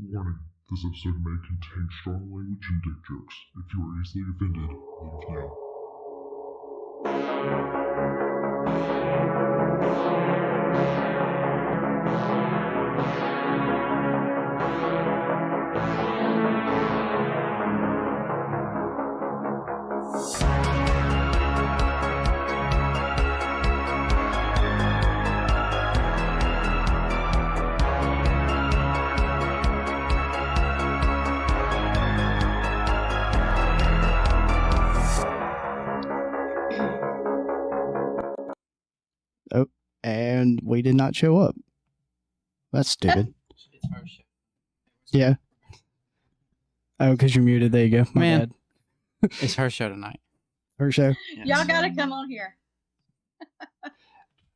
Warning this episode may contain strong language and dick jokes. If you are easily offended, leave now. And we did not show up. That's stupid. It's her show. Yeah. Oh, because you're muted. There you go. My Man. bad. It's her show tonight. Her show. Yes. Y'all gotta come on here.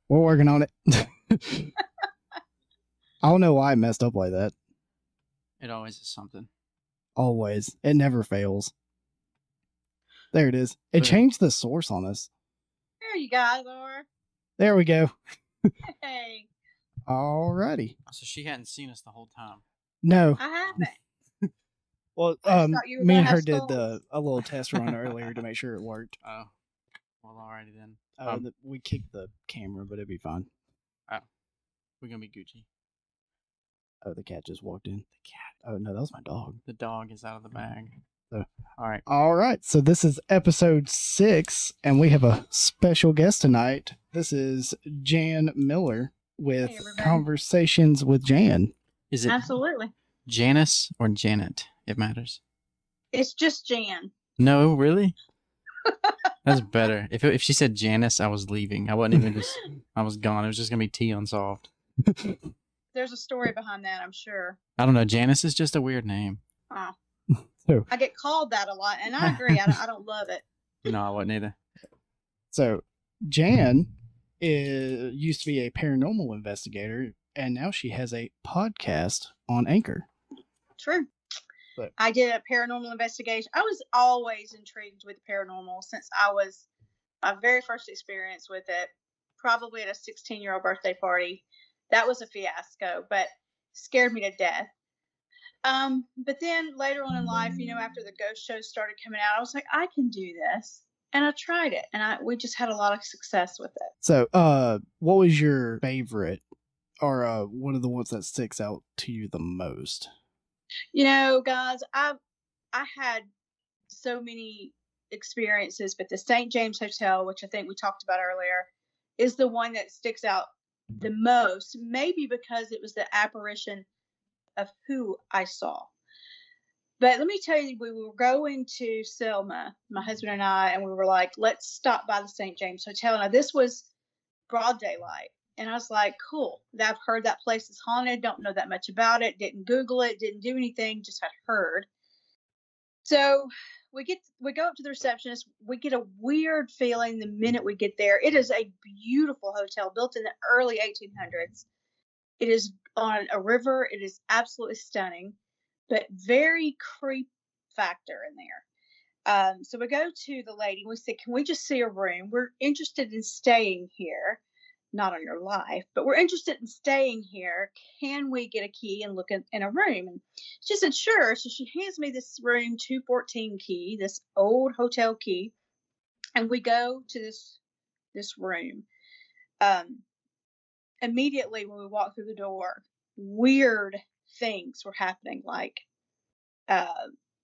We're working on it. I don't know why it messed up like that. It always is something. Always. It never fails. There it is. It But- changed the source on us. There you guys are. There we go. Hey, Alrighty. So she hadn't seen us the whole time. No. I haven't. Well, I um, thought you were me gonna and her have did the a little test run earlier to make sure it worked. Oh. Well, alrighty then. Uh, Um, the, we kicked the camera, but it'd be fine. Oh. We're gonna be Gucci. Oh, the cat just walked in. The cat. Oh no, that was my dog. The dog is out of the bag. So- All right. All right, so this is episode six, and we have a special guest tonight. This is Jan Miller with Hey. Conversations with Jan. Is it Absolutely. Janice or Janet? It matters. It's just Jan. No, really. That's better. If if she said Janice, I was leaving. I wasn't even just. I was gone. It was just gonna be tea unsolved. There's a story behind that, I'm sure. I don't know. Janice is just a weird name. Oh. So- I get called that a lot, and I agree. I don't, I don't love it. No, I wouldn't either. So Jan is, used to be a paranormal investigator, and now she has a podcast on Anchor. True. But- I did a paranormal investigation. I was always intrigued with paranormal since I was my very first experience with it, probably at a 16 year old birthday party. That was a fiasco, but scared me to death. Um, but then later on in life, you know, after the ghost shows started coming out, I was like, I can do this, and I tried it, and I we just had a lot of success with it. So, uh, what was your favorite, or uh, one of the ones that sticks out to you the most? you know guys i i had so many experiences but the st james hotel which i think we talked about earlier is the one that sticks out the most maybe because it was the apparition of who i saw but let me tell you we were going to selma my husband and i and we were like let's stop by the st james hotel now this was broad daylight and I was like, cool. I've heard that place is haunted. Don't know that much about it. Didn't Google it. Didn't do anything. Just had heard. So we get we go up to the receptionist. We get a weird feeling the minute we get there. It is a beautiful hotel built in the early 1800s. It is on a river. It is absolutely stunning, but very creep factor in there. Um, so we go to the lady. We say, "Can we just see a room? We're interested in staying here." not on your life, but we're interested in staying here. Can we get a key and look in, in a room? And she said, sure. So she hands me this room 214 key, this old hotel key. And we go to this this room. Um immediately when we walk through the door, weird things were happening, like uh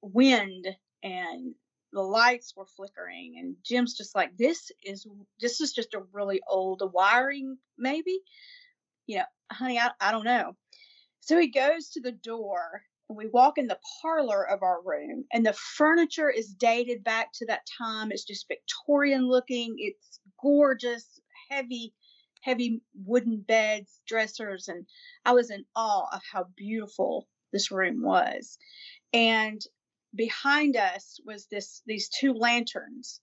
wind and the lights were flickering and Jim's just like this is this is just a really old wiring maybe? You know honey I, I don't know. So he goes to the door and we walk in the parlor of our room and the furniture is dated back to that time. It's just Victorian looking. It's gorgeous heavy heavy wooden beds dressers and I was in awe of how beautiful this room was. And behind us was this these two lanterns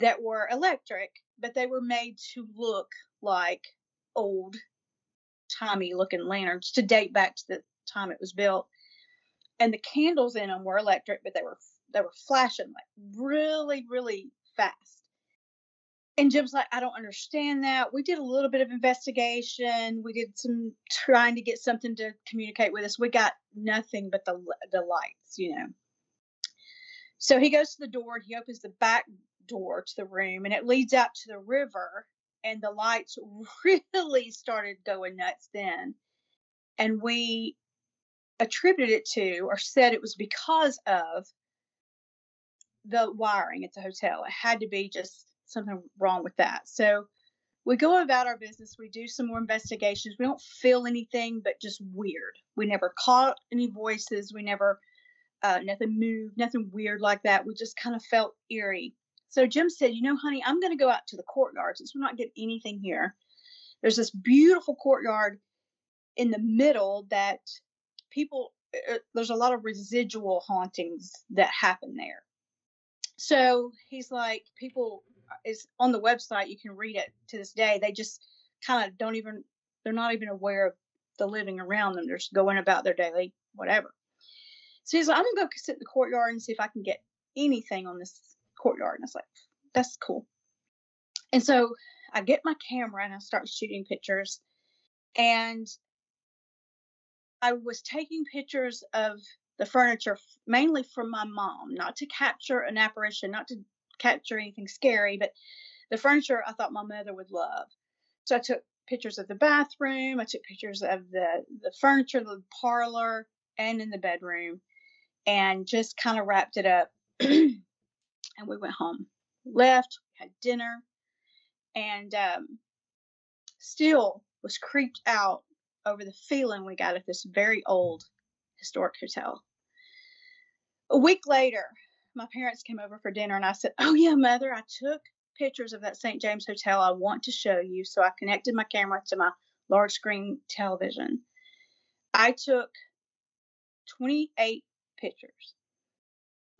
that were electric but they were made to look like old timey looking lanterns to date back to the time it was built. And the candles in them were electric but they were they were flashing like really really fast and Jim's like, I don't understand that. We did a little bit of investigation. We did some trying to get something to communicate with us. We got nothing but the the lights, you know. So he goes to the door and he opens the back door to the room, and it leads out to the river. And the lights really started going nuts then, and we attributed it to or said it was because of the wiring at the hotel. It had to be just something wrong with that. So we go about our business. We do some more investigations. We don't feel anything, but just weird. We never caught any voices. We never, uh, nothing moved, nothing weird like that. We just kind of felt eerie. So Jim said, You know, honey, I'm going to go out to the courtyard since we're not getting anything here. There's this beautiful courtyard in the middle that people, uh, there's a lot of residual hauntings that happen there. So he's like, people is on the website. You can read it to this day. They just kind of don't even, they're not even aware of the living around them. They're just going about their daily whatever. So he's like, I'm gonna go sit in the courtyard and see if I can get anything on this courtyard. And I was like, that's cool. And so I get my camera and I start shooting pictures. And I was taking pictures of the furniture mainly from my mom, not to capture an apparition, not to capture anything scary, but the furniture I thought my mother would love. So I took pictures of the bathroom, I took pictures of the the furniture, the parlor, and in the bedroom, and just kind of wrapped it up. and we went home, left, had dinner, and um, still was creeped out over the feeling we got at this very old historic hotel. A week later, my parents came over for dinner and I said, Oh, yeah, mother, I took pictures of that St. James Hotel I want to show you. So I connected my camera to my large screen television. I took 28 pictures.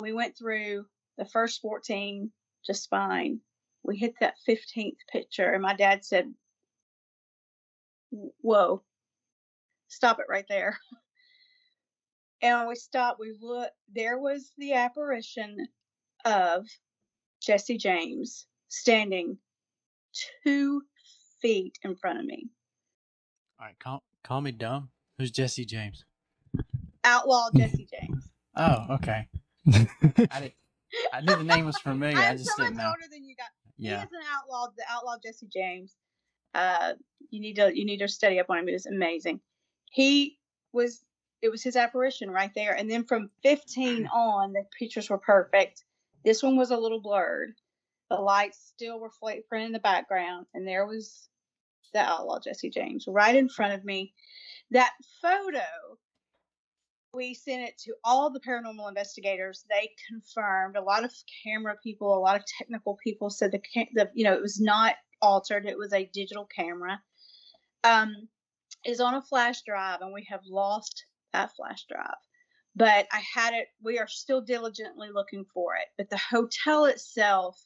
We went through the first 14 just fine. We hit that 15th picture, and my dad said, Whoa, stop it right there. And when we stopped, we looked, there was the apparition of Jesse James standing two feet in front of me. All right, call call me dumb. Who's Jesse James? Outlaw Jesse James. Oh, okay. I did. I knew the name was familiar. I I'm just so didn't know. older than you guys. He is an outlaw, the outlaw Jesse James. Uh, you need to you need to study up on him. It is amazing. He was it was his apparition right there, and then from 15 on, the pictures were perfect. This one was a little blurred. The lights still were flickering in the background, and there was the outlaw Jesse James right in front of me. That photo we sent it to all the paranormal investigators. They confirmed. A lot of camera people, a lot of technical people said the, the you know it was not altered. It was a digital camera. Um, is on a flash drive, and we have lost that flash drive. But I had it. We are still diligently looking for it. But the hotel itself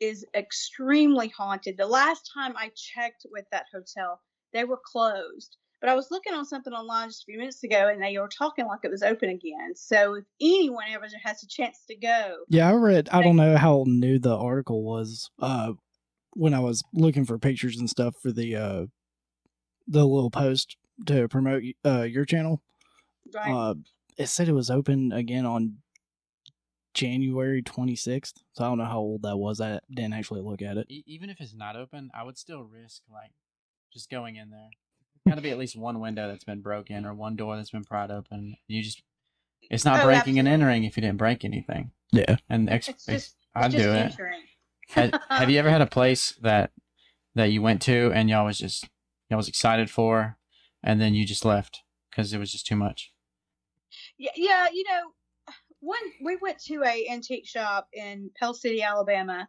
is extremely haunted. The last time I checked with that hotel, they were closed. But I was looking on something online just a few minutes ago, and they were talking like it was open again. So if anyone ever has a chance to go, Yeah, I read. I don't know how new the article was. Uh, when I was looking for pictures and stuff for the uh, the little post to promote uh your channel, right? uh, it said it was open again on January twenty sixth. So I don't know how old that was. I didn't actually look at it. E- even if it's not open, I would still risk like just going in there. Got to be at least one window that's been broken or one door that's been pried open. You just, it's not Oh, breaking and entering if you didn't break anything. Yeah. And ex- it's just, I'd it's just do it. entering. Had, have you ever had a place that that you went to and y'all was just y'all was excited for, and then you just left because it was just too much? Yeah, yeah, you know, one we went to a antique shop in Pell City, Alabama,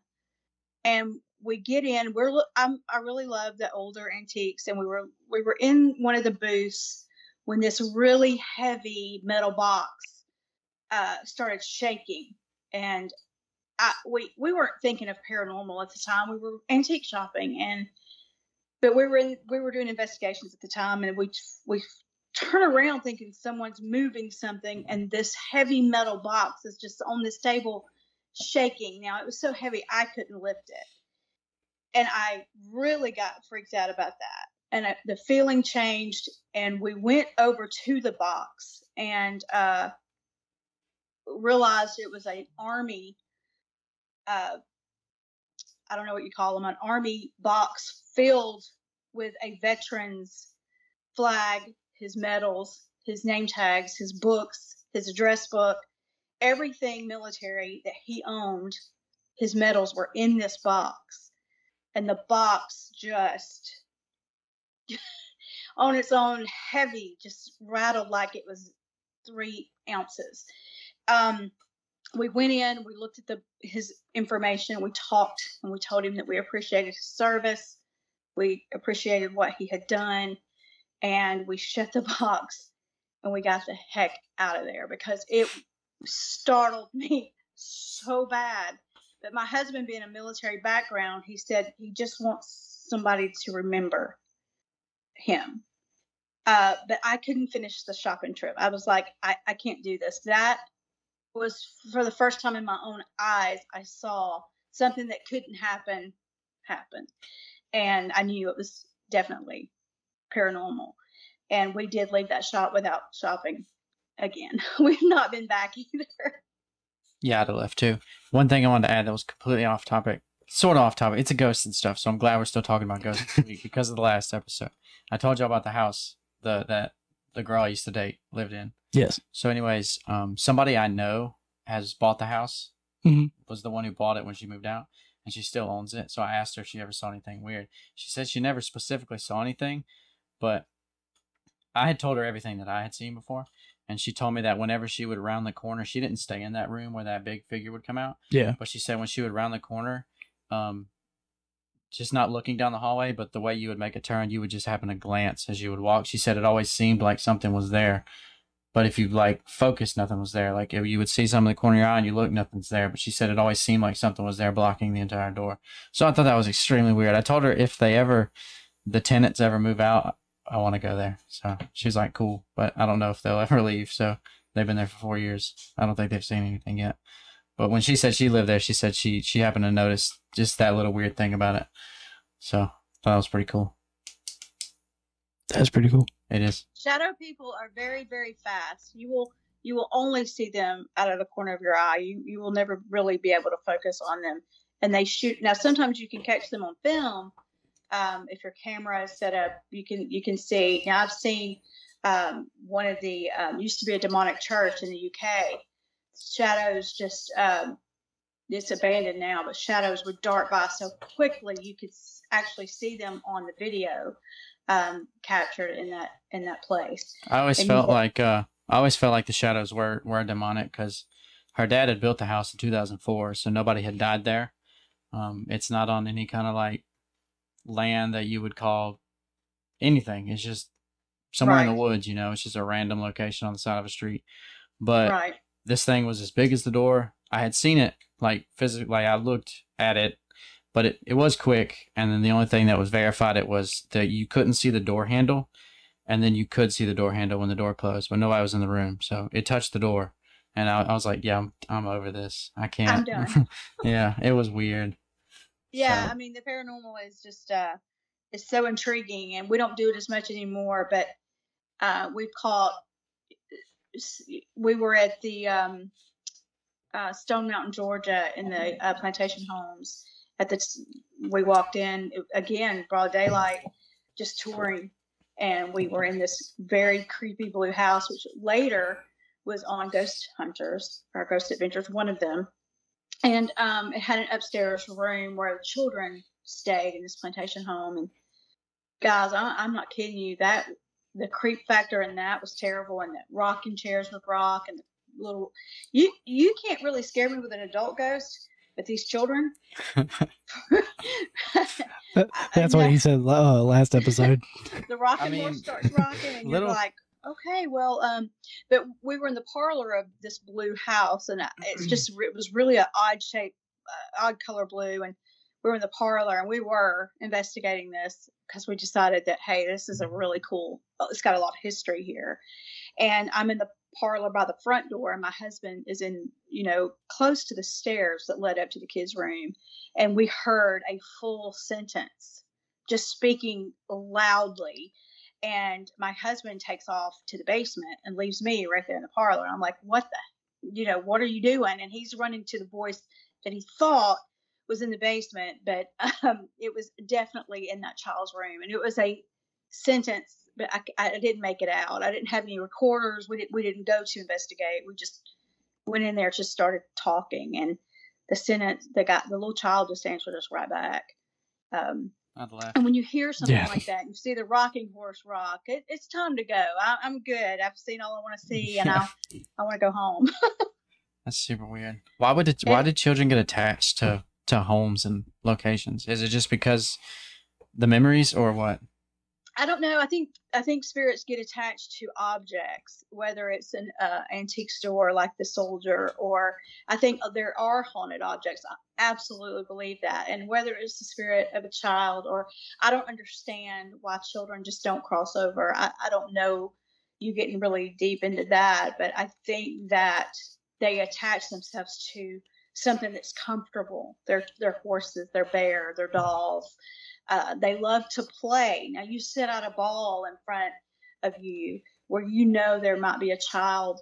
and we get in. We're I'm I really love the older antiques, and we were we were in one of the booths when this really heavy metal box uh, started shaking, and I we we weren't thinking of paranormal at the time. We were antique shopping, and but we were in, we were doing investigations at the time, and we we turn around thinking someone's moving something and this heavy metal box is just on this table shaking now it was so heavy i couldn't lift it and I really got freaked out about that. And I, the feeling changed, and we went over to the box and uh, realized it was an army. Uh, I don't know what you call them, an army box filled with a veteran's flag, his medals, his name tags, his books, his address book, everything military that he owned, his medals were in this box. And the box just on its own heavy, just rattled like it was three ounces. Um, we went in, we looked at the his information, we talked, and we told him that we appreciated his service, we appreciated what he had done, and we shut the box and we got the heck out of there because it startled me so bad. But my husband, being a military background, he said he just wants somebody to remember him. Uh, but I couldn't finish the shopping trip. I was like, I, I can't do this. That was for the first time in my own eyes, I saw something that couldn't happen happen. And I knew it was definitely paranormal. And we did leave that shop without shopping again. We've not been back either. Yeah, I'd have left too. One thing I wanted to add that was completely off topic, sort of off topic. It's a ghost and stuff, so I'm glad we're still talking about ghosts this week because of the last episode. I told you about the house the that the girl I used to date lived in. Yes. So, anyways, um, somebody I know has bought the house. Mhm. Was the one who bought it when she moved out, and she still owns it. So I asked her if she ever saw anything weird. She said she never specifically saw anything, but I had told her everything that I had seen before, and she told me that whenever she would round the corner, she didn't stay in that room where that big figure would come out. Yeah. But she said when she would round the corner, um, just not looking down the hallway, but the way you would make a turn, you would just happen to glance as you would walk. She said it always seemed like something was there. But if you like focus, nothing was there. Like you would see something in the corner of your eye and you look, nothing's there. But she said it always seemed like something was there blocking the entire door. So I thought that was extremely weird. I told her if they ever, the tenants ever move out, I want to go there. So she's like, cool. But I don't know if they'll ever leave. So they've been there for four years. I don't think they've seen anything yet. But when she said she lived there, she said she she happened to notice just that little weird thing about it. So that was pretty cool. That's pretty cool. It is. Shadow people are very, very fast. You will you will only see them out of the corner of your eye. You you will never really be able to focus on them. And they shoot now sometimes you can catch them on film. Um, if your camera is set up, you can you can see. Now I've seen um, one of the um, used to be a demonic church in the UK. Shadows just um, it's abandoned now, but shadows would dart by so quickly you could actually see them on the video um, captured in that in that place. I always And felt will- like uh, I always felt like the shadows were were demonic because her dad had built the house in 2004, so nobody had died there. Um, it's not on any kind of like land that you would call anything. It's just somewhere in the woods, you know. It's just a random location on the side of a street. But right. this thing was as big as the door. I had seen it like physically. Like I looked at it, but it, it was quick. And then the only thing that was verified it was that you couldn't see the door handle, and then you could see the door handle when the door closed, but nobody was in the room. So it touched the door, and I, I was like, "Yeah, I'm I'm over this. I can't." yeah, it was weird. Yeah, So- I mean the paranormal is just uh it's so intriguing and we don't do it as much anymore, but uh we've caught. We were at the um uh Stone Mountain, Georgia in the uh, plantation homes at the we walked in again broad daylight just touring and we were in this very creepy blue house which later was on Ghost Hunters or Ghost Adventures one of them and um, it had an upstairs room where the children stayed in this plantation home. And guys, I, I'm not kidding you. That the creep factor in that was terrible, and the rocking chairs would rock, and the little you you can't really scare me with an adult ghost, but these children. That's what he said uh, last episode. the rocking I horse starts rocking, and little- you're like, okay, well, um, but we were in the parlor of this blue house, and it's just it was really an odd shape, uh, odd color blue, and we were in the parlor, and we were investigating this because we decided that hey, this is a really cool. It's got a lot of history here, and I'm in the parlor by the front door, and my husband is in, you know, close to the stairs that led up to the kids' room, and we heard a full sentence just speaking loudly. And my husband takes off to the basement and leaves me right there in the parlor. I'm like, what the, you know, what are you doing? And he's running to the voice that he thought was in the basement, but um, it was definitely in that child's room. And it was a sentence, but I, I didn't make it out. I didn't have any recorders. We didn't, we didn't go to investigate. We just went in there, just started talking. And the sentence, the guy, the little child just answered us right back. Um. And when you hear something Yeah. like that, you see the rocking horse rock. It, it's time to go. I, I'm good. I've seen all I want to see, and I I want to go home. That's super weird. Why would it? Why And- did children get attached to to homes and locations? Is it just because the memories, or what? I don't know. I think I think spirits get attached to objects, whether it's an uh, antique store like the soldier, or I think there are haunted objects. I absolutely believe that. And whether it's the spirit of a child, or I don't understand why children just don't cross over. I, I don't know. You getting really deep into that, but I think that they attach themselves to something that's comfortable. Their their horses, their bear, their dolls. Uh, they love to play. Now you set out a ball in front of you where you know there might be a child.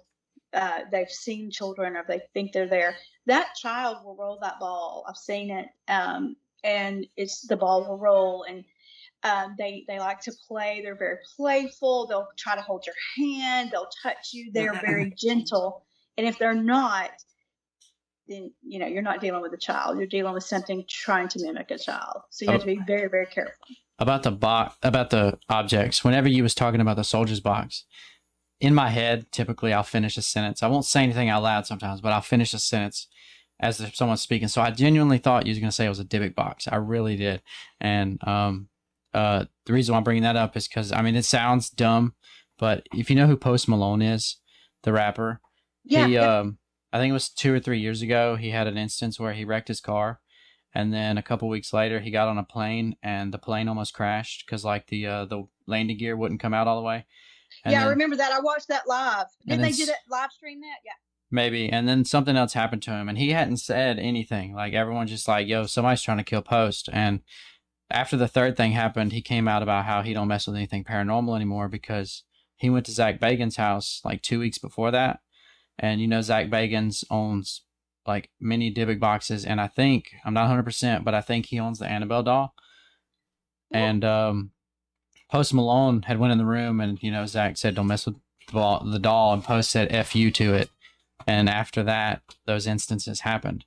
Uh, they've seen children or they think they're there. That child will roll that ball. I've seen it, um, and it's the ball will roll and. Um, they they like to play. They're very playful. They'll try to hold your hand. They'll touch you. They're very gentle. And if they're not, then you know you're not dealing with a child. You're dealing with something trying to mimic a child. So you have to be very very careful. about the box about the objects whenever you was talking about the soldier's box in my head typically i'll finish a sentence i won't say anything out loud sometimes but i'll finish a sentence as if someone's speaking so i genuinely thought you was going to say it was a Dybbuk box i really did and um uh the reason why i'm bringing that up is because i mean it sounds dumb but if you know who post malone is the rapper Yeah. he yeah. um i think it was two or three years ago he had an instance where he wrecked his car and then a couple weeks later he got on a plane and the plane almost crashed because like the uh the landing gear wouldn't come out all the way and yeah, I remember that. I watched that live. Didn't they then do that live stream that? Yeah. maybe and then something else happened to him and he hadn't said anything like everyone's just like yo somebody's trying to kill post and after the third thing happened he came out about how he don't mess with anything paranormal anymore because he went to zak bagans' house like two weeks before that and you know zak bagans owns like many Dybbuk boxes and i think i'm not 100% but i think he owns the annabelle doll. And um post malone had went in the room and you know zak said don't mess with the, ball, the doll and post said f you to it. And after that those instances happened.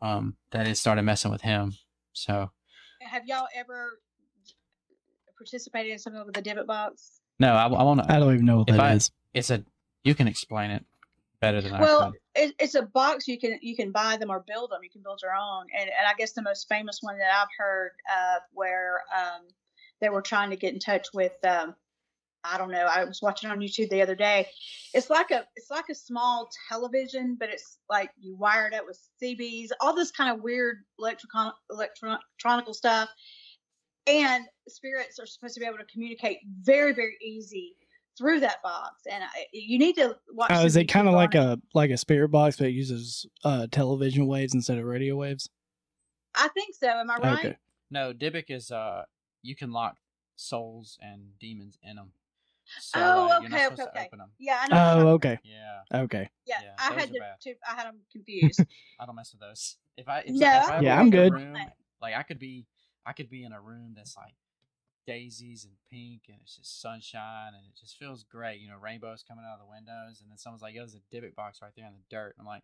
Um that it started messing with him. So Have y'all ever participated in something with a Dybbuk box? no i, I want I don't even know what If that I- is. it's a you can explain it better than i Well, it, it's a box you can you can buy them or build them. You can build your own. And and I guess the most famous one that I've heard uh, where um, they were trying to get in touch with. Um, I don't know. I was watching on YouTube the other day. It's like a it's like a small television, but it's like you wire it up with CBs, all this kind of weird electronic electronical stuff. And spirits are supposed to be able to communicate very very easy through that box. And I, you need to watch. Oh, is it kind of on like a like a spirit box, but it uses uh, television waves instead of radio waves? I think so. Am I right? Okay. no Dybbuk is uh you can lock souls and demons in them so Oh, uh, okay, okay, okay. Yeah, I know. Oh, talking okay, yeah okay. Yeah, Yeah, I had are to, to I had them confused. i don't mess with those if i if, No, if I I Yeah, I'm good. room, like i could be i could be in a room that's like daisies and pink and it's just sunshine and it just feels great you know rainbows coming out of the windows and then someone's like yo there's a Dybbuk box right there in the dirt i'm like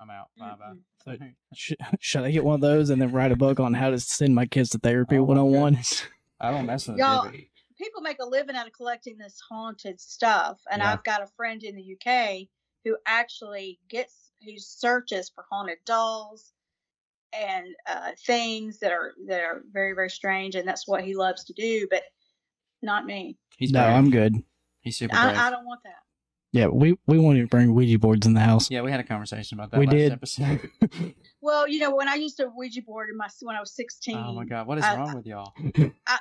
i'm out bye bye So- Sh- should I get one of those and then write a book on how to send my kids to therapy Oh my one on one? goodness. i don't mess with Y'all- Dybbuk. People make a living out of collecting this haunted stuff, and Yeah. I've got a friend in the UK who actually gets who searches for haunted dolls and uh, things that are that are very very strange, and that's what he loves to do. But not me. he's No, brave. I'm good. he's super brave. I, I don't want that. Yeah, we we wanted to bring Ouija boards in the house. yeah we had a conversation about that We last did. episode Well, you know, when I used a Ouija board in my when I was 16. Oh my god what is I- wrong with y'all I,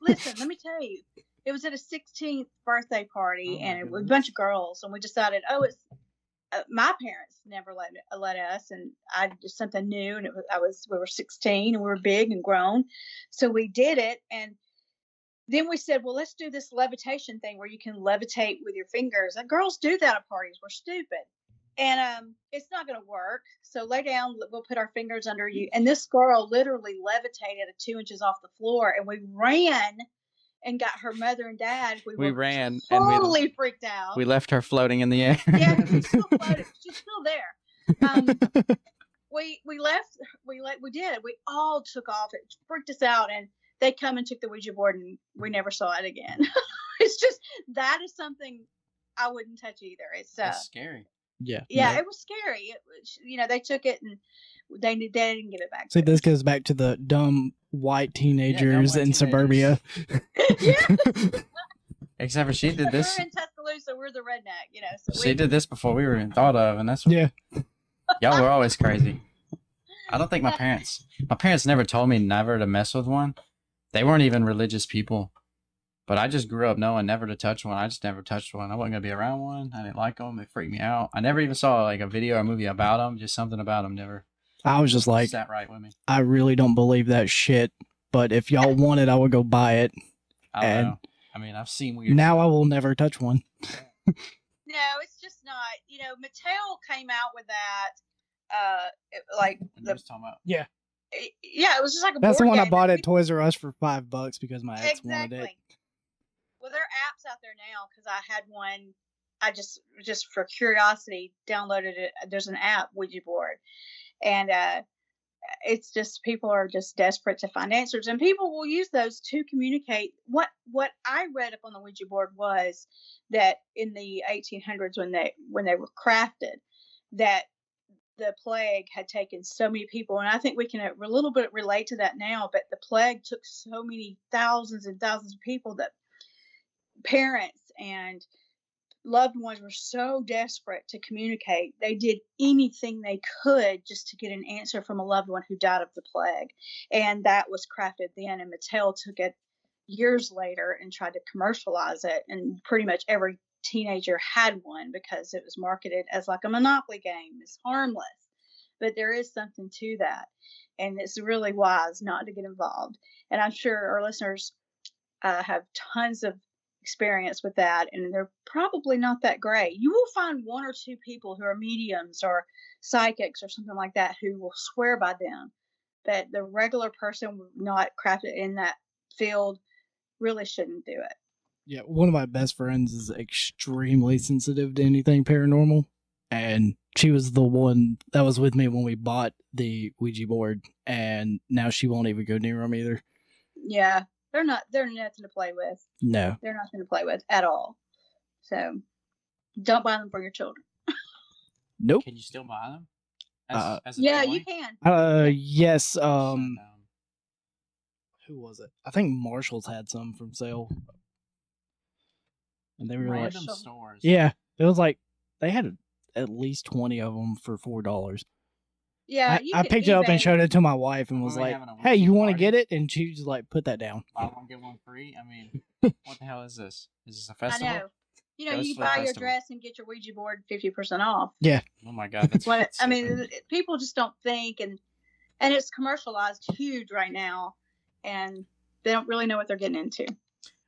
listen, let me tell you, it was at a 16th birthday party Oh, and it was a bunch of girls and we decided oh it's my parents never let let us and i did something new and it was i was we were 16 and we were big and grown. So we did it and then we said well let's do this levitation thing where you can levitate with your fingers. And girls do that at parties we're stupid. And um it's not going to work so lay down we'll put our fingers under you. And this girl literally levitated at two inches off the floor and we ran and got her mother and dad we, We were ran and we- totally freaked out We left her floating in the air. yeah, 'cause she's still floating. She's still there. Um, we we left. We let we did. We all took off. It freaked us out, and they come and took the Ouija board, and we never saw it again. it's just that is something I wouldn't touch either. It's uh, That's scary. yeah. yeah, no. it was scary. It was, you know, they took it and they they didn't give it back. See, to this us. goes back to the dumb white teenagers white in suburbia. yeah, Except for she did this. we're this. in Tuscaloosa. We're the redneck, you know. So She we, did this before we were even thought of, and that's Yeah. y'all were always crazy. I don't think my parents, my parents never told me never to mess with one. They weren't even religious people, but I just grew up knowing never to touch one. I just never touched one. I wasn't gonna be around one. I didn't like them. They freaked me out. I never even saw like a video or movie about them. Just something about them never I was just like, sat right with me. I really don't believe that shit. But if y'all want it, I would go buy it. I don't And- know. I mean, I've seen weird. Now I will never touch one. no, it's just not. You know, Mattel came out with that. Uh, it- like And the just talking about it- yeah, it was just like a That's the board one I bought at People- Toys R Us for five bucks because my ex wanted it. exactly. Well, there are apps out there now because I had one. I just just for curiosity downloaded it. There's an app Ouija board, and uh, it's just people are just desperate to find answers, and people will use those to communicate. What what I read up on the Ouija board was that in the 1800s when they when they were crafted, that the plague had taken so many people, and I think we can a little bit relate to that now. But the plague took so many thousands and thousands of people that parents and loved ones were so desperate to communicate they did anything they could just to get an answer from a loved one who died of the plague. And that was crafted then and mattel took it years later and tried to commercialize it and pretty much every teenager had one because it was marketed as like a monopoly game it's harmless. But there is something to that and it's really wise not to get involved. And i'm sure our listeners uh, have tons of experience with that and they're probably not that great. You will find one or two people who are mediums or psychics or something like that who will swear by them but the regular person not crafted in that field really shouldn't do it. Yeah, one of my best friends is extremely sensitive to anything paranormal, and she was the one that was with me when we bought the Ouija board, and now she won't even go near them either. yeah they're not they're nothing to play with No, they're nothing to play with at all so don't buy them for your children nope. Can you still buy them? Uh, a yeah toy? you can Uh, yes. Um, who was it? I think Marshalls had some from sale, and they were like, random Marshall. stores. yeah, it was like they had at least twenty of them for four dollars. Yeah I, I picked it up and showed it to my wife and was like, "Hey, you want to get it?" And she was like, "Put that down." Buy one get one free. I mean, what the hell is this? Is this a festival? I know. You know, Ghost you Flip buy your dress and get your Ouija board fifty percent off. Yeah. Oh my god, that's What I mean, people just don't think, and and it's commercialized huge right now, and they don't really know what they're getting into.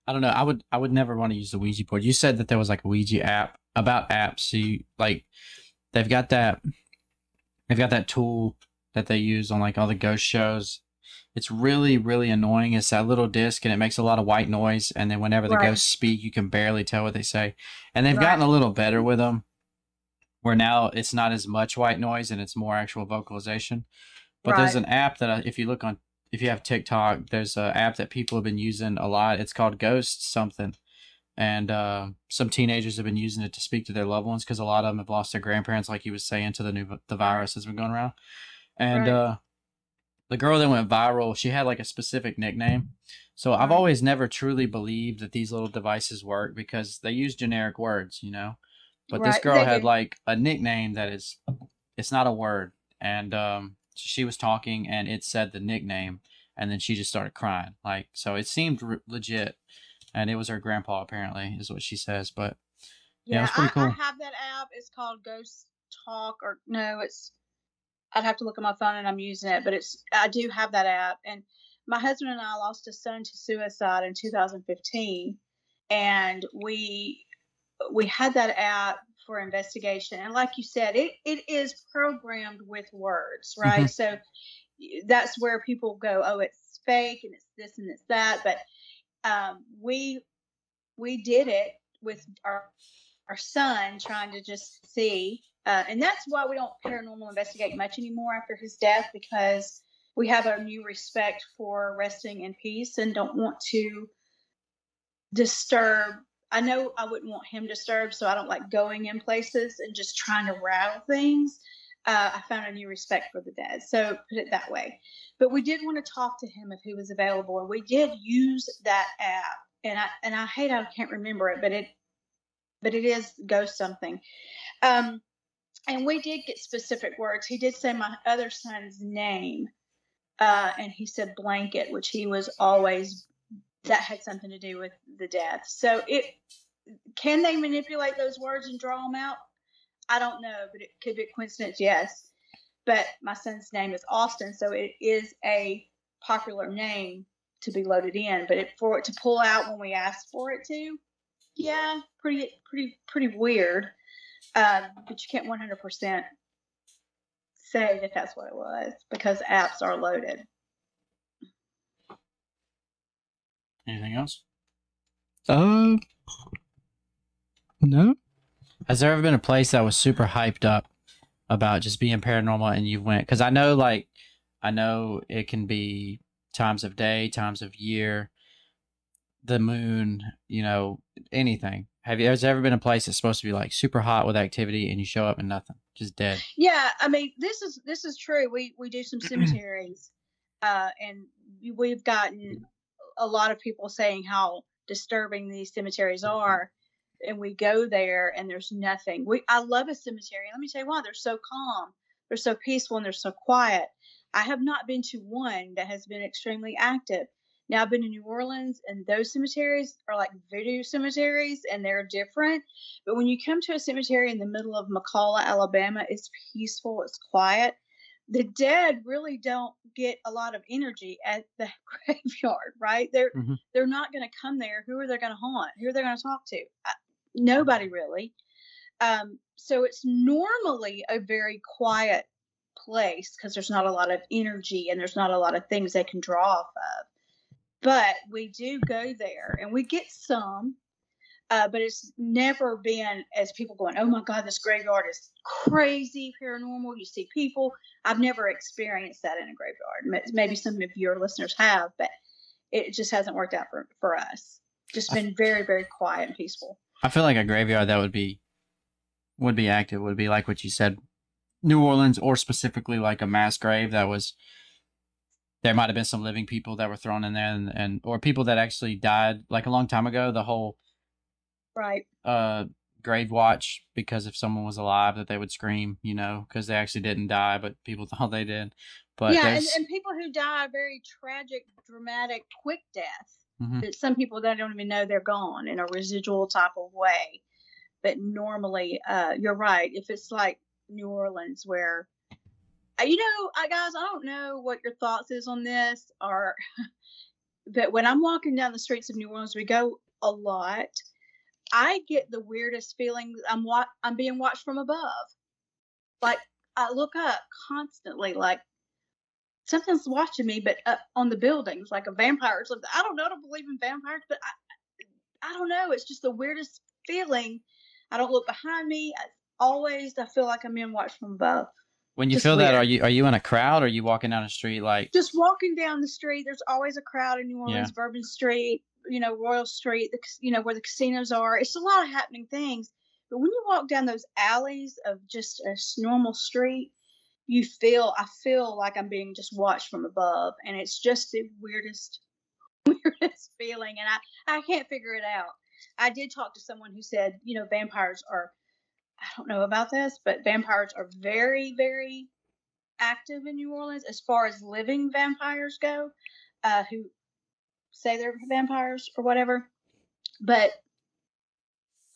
I don't know. I would I would never want to use the Ouija board. You said that there was like a Ouija app about apps. So you like they've got that they've got that tool that they use on like all the ghost shows. It's really really annoying. It's that little disc and it makes a lot of white noise. And then whenever the Right. ghosts speak, you can barely tell what they say. And they've Right. gotten a little better with them, where now it's not as much white noise and it's more actual vocalization. But there's an app that if you look on if you have TikTok, there's an app that people have been using a lot. It's called Ghost something, and uh, some teenagers have been using it to speak to their loved ones because a lot of them have lost their grandparents, like he was saying, to the new the virus has been going around. And Right. uh, the girl that went viral, she had like a specific nickname. So I've always never truly believed that these little devices work because they use generic words, you know. But this girl had like a nickname that is, it's not a word, and um, so she was talking and it said the nickname, and then she just started crying. Like so, it seemed re- legit, and it was her grandpa apparently, is what she says. But Yeah, it's I, pretty I cool. have that app. It's called Ghost Talk, or no, it's. I'd have to look at my phone, and I'm using it, but it's. I do have that app, and my husband and I lost a son to suicide in 2015, and we we had that app for investigation, and like you said, it it is programmed with words, right? Mm-hmm. So that's where people go, oh, it's fake, and it's this and it's that, but um, we we did it with our our son trying to just see uh, and that's why we don't paranormal investigate much anymore after his death because we have a new respect for resting in peace and don't want to disturb i know i wouldn't want him disturbed so i don't like going in places and just trying to rattle things uh, i found a new respect for the dead so put it that way. But we did want to talk to him if he was available and we did use that app. And i and i hate i can't remember it but it but it is ghost something. Um and we did get specific words. He did say my other son's name uh and he said blanket which he was always that had something to do with the death. So it can they manipulate those words and draw them out i don't know but it could be a coincidence yes but my son's name is austin so it is a popular name to be loaded in but it, for it to pull out when we ask for it to yeah, pretty pretty pretty weird. Um, but you can't 100% say that that's what it was because apps are loaded. anything else? Uh, no. Has there ever been a place that was super hyped up about just being paranormal and you went? Because I know, like, I know it can be times of day, times of year, the moon, you know, anything. Have you? Has there ever been a place that's supposed to be like super hot with activity and you show up and nothing, just dead? Yeah, I mean this is this is true. We we do some cemeteries, uh, and we've gotten a lot of people saying how disturbing these cemeteries are, and we go there and there's nothing. We I love a cemetery. Let me tell you why. They're so calm. They're so peaceful and they're so quiet. I have not been to one that has been extremely active. Now I've been to New Orleans and those cemeteries are like voodoo cemeteries and they're different. But when you come to a cemetery in the middle of McCalla, Alabama, it's peaceful, it's quiet. The dead really don't get a lot of energy at the graveyard, right? They're Mhm. they're not going to come there. Who are they going to haunt? Who are they going to talk to? Nobody really. Um, so it's normally a very quiet place because there's not a lot of energy and there's not a lot of things they can draw off of. But we do go there and we get some, uh, but it's never been as people going, oh my God, this graveyard is crazy paranormal. You see people. I've never experienced that in a graveyard. Maybe some of your listeners have, but it just hasn't worked out for, for us. Just been very, very quiet and peaceful. I feel like a graveyard that would be would be active would be like what you said, New Orleans, or specifically like a mass grave that was. There might have been some living people that were thrown in there, and, and or people that actually died like a long time ago. The whole Right. uh grave watch because if someone was alive that they would scream, you know, because they actually didn't die, but people thought they did. But yeah, and, and people who die a very tragic, dramatic, quick death. Mhm. That some people don't even know they're gone in a residual type of way. But normally, uh, you're right. If it's like New Orleans, where uh, you know, I guys, I don't know what your thoughts is on this, or but when I'm walking down the streets of New Orleans, we go a lot. I get the weirdest feeling. I'm wa- I'm being watched from above. Like I look up constantly, like something's watching me, but up on the buildings, like a vampire or something. I don't know. I don't believe in vampires, but I, I don't know. It's just the weirdest feeling. I don't look behind me. I, always, I feel like I'm being watched from above. when you just feel that, are you are you in a crowd or are you walking down the street like Just walking down the street, there's always a crowd in New Yeah. Orleans, Bourbon Street, you know, Royal Street, the, you know, where the casinos are. It's a lot of happening things. But when you walk down those alleys of just a normal street, you feel, I feel like I'm being just watched from above. And it's just the weirdest, weirdest feeling. And I, I can't figure it out. I did talk to someone who said, you know, vampires are, I don't know about this, but vampires are very, very active in New Orleans as far as living vampires go, uh, who say they're vampires or whatever. But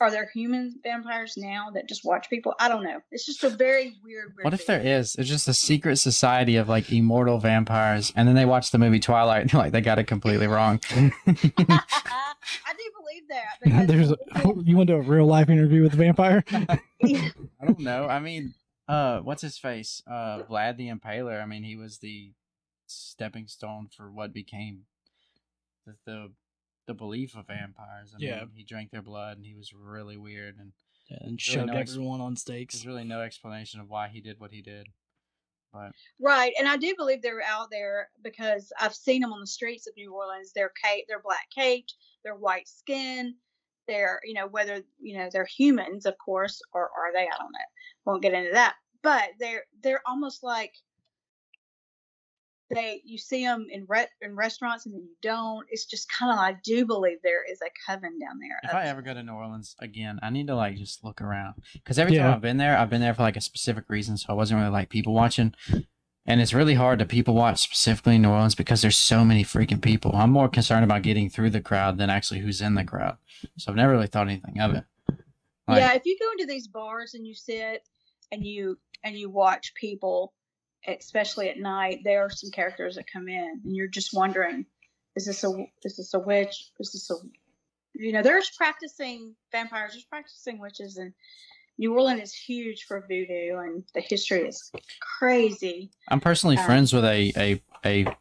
are there human vampires now that just watch people? I don't know. It's just a very weird. weird What if thing. there is? It's just a secret society of like immortal vampires, and then they watch the movie Twilight and they're like, they got it completely wrong. I do believe that. because- There's a, you want to do a real life interview with a vampire? I don't know. I mean, uh, what's his face? Uh, Vlad the Impaler. I mean, he was the stepping stone for what became the the, the belief of vampires. I Yeah. mean, he drank their blood, and he was really weird, and and Really shoved no ex- everyone on stakes. there's really no explanation of why he did what he did. But Right, and I do believe they're out there because I've seen them on the streets of New Orleans. They're cape, they're black caped, they're white skin, they're you know whether you know they're humans, of course, or are they? I don't know. Won't get into that. But they're they're almost like they you see them in re- in restaurants and then you don't. It's just kind of I do believe there is a coven down there. if I ever go to New Orleans again, I need to like just look around because every time I've been there, I've been there for like a specific reason. So I wasn't really like people watching. And it's really hard to people watch specifically in New Orleans because there's so many freaking people. I'm more concerned about getting through the crowd than actually who's in the crowd. So I've never really thought anything of it. Like, yeah, if you go into these bars and you sit and you and you watch people, especially at night, there are some characters that come in, and you're just wondering, is this a is this a witch? Is this a you know? There's practicing vampires. There's practicing witches, and New Orleans is huge for voodoo, and the history is crazy. I'm personally Um, friends with a, a a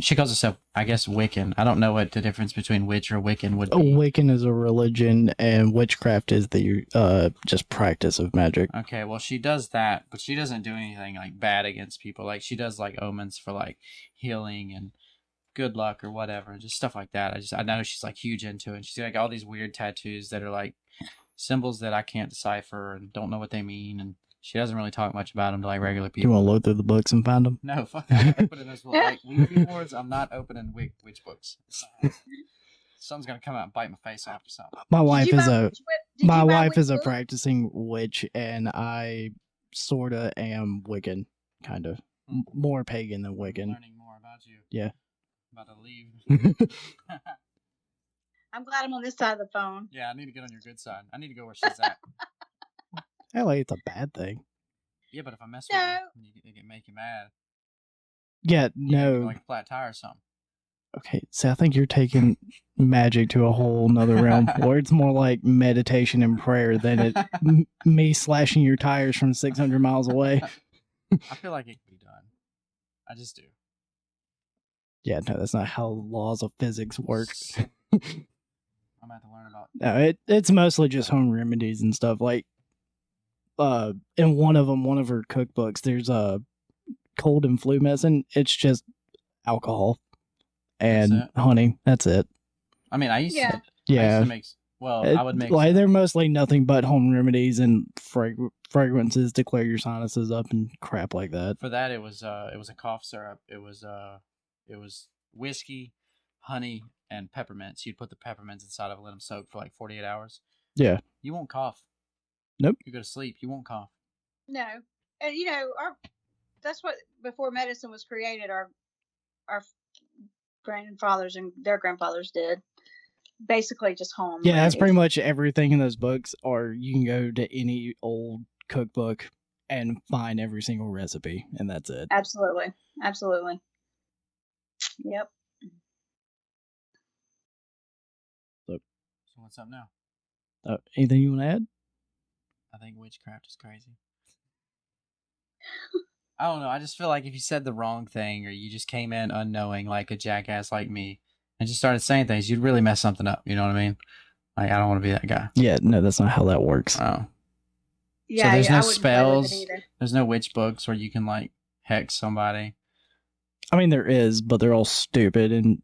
she calls herself I guess Wiccan. I don't know what the difference between witch or Wiccan would be. Wiccan is a religion, and witchcraft is the uh just practice of magic. Okay, well she does that, but she doesn't do anything like bad against people. Like she does like omens for like healing and good luck or whatever, and just stuff like that. I just I know she's like huge into it. She's got like all these weird tattoos that are like symbols that I can't decipher and don't know what they mean, and she doesn't really talk much about them to like regular people. You want to load through the books and find them? No, fuck that. opening those like Ouija boards. I'm not opening witch, witch books. Uh, something's gonna come out and bite my face off or something. My wife is a witch whip- did my wife is a practicing witch, and I sorta am Wiccan, kind of M- hmm. more pagan than Wiccan. Learning more about you. Yeah. About to leave. I'm glad I'm on this side of the phone. yeah, I need to get on your good side. I need to go where she's at. Hell, it's a bad thing. yeah, but if I mess No. with you, you get make you mad. Yeah, You no. like a flat tire or something. Okay, see, I think you're taking magic to a whole nother realm where it's more like meditation and prayer than it m- me slashing your tires from 600 miles away. I feel like it could be done. I just do. Yeah, no, that's not how laws of physics work. I'm have to learn about. No, it it's mostly just home remedies and stuff. Like, uh, in one of them, one of her cookbooks, there's a cold and flu medicine. It's just alcohol and That's honey. That's it. I mean, I used Yeah. to. I used Yeah, to make. Well, It- I would make. like they're mostly nothing but home remedies and frag- fragrances to clear your sinuses up and crap like that. for that it was uh it was a cough syrup it was uh it was whiskey honey and peppermints you'd put the peppermints inside of it let them soak for like 48 hours Yeah. you won't cough Nope. you go to sleep you won't cough No, and you know, our that's what before medicine was created, our our grandfathers and their grandfathers did. Basically, just home. Yeah, that's pretty much everything in those books. Or you can go to any old cookbook and find every single recipe, and that's it. Absolutely, absolutely. Yep. so what's up now Uh, anything you want to add? I think witchcraft is crazy i don't know i just feel like if you said the wrong thing or you just came in unknowing like a jackass like me and just started saying things you'd really mess something up you know what i mean like i don't want to be that guy Yeah, no, that's not how that works. oh Yeah. so there's yeah, no I wouldn't play with it spells? There's no witch books where you can like hex somebody. I mean, there is, but they're all stupid and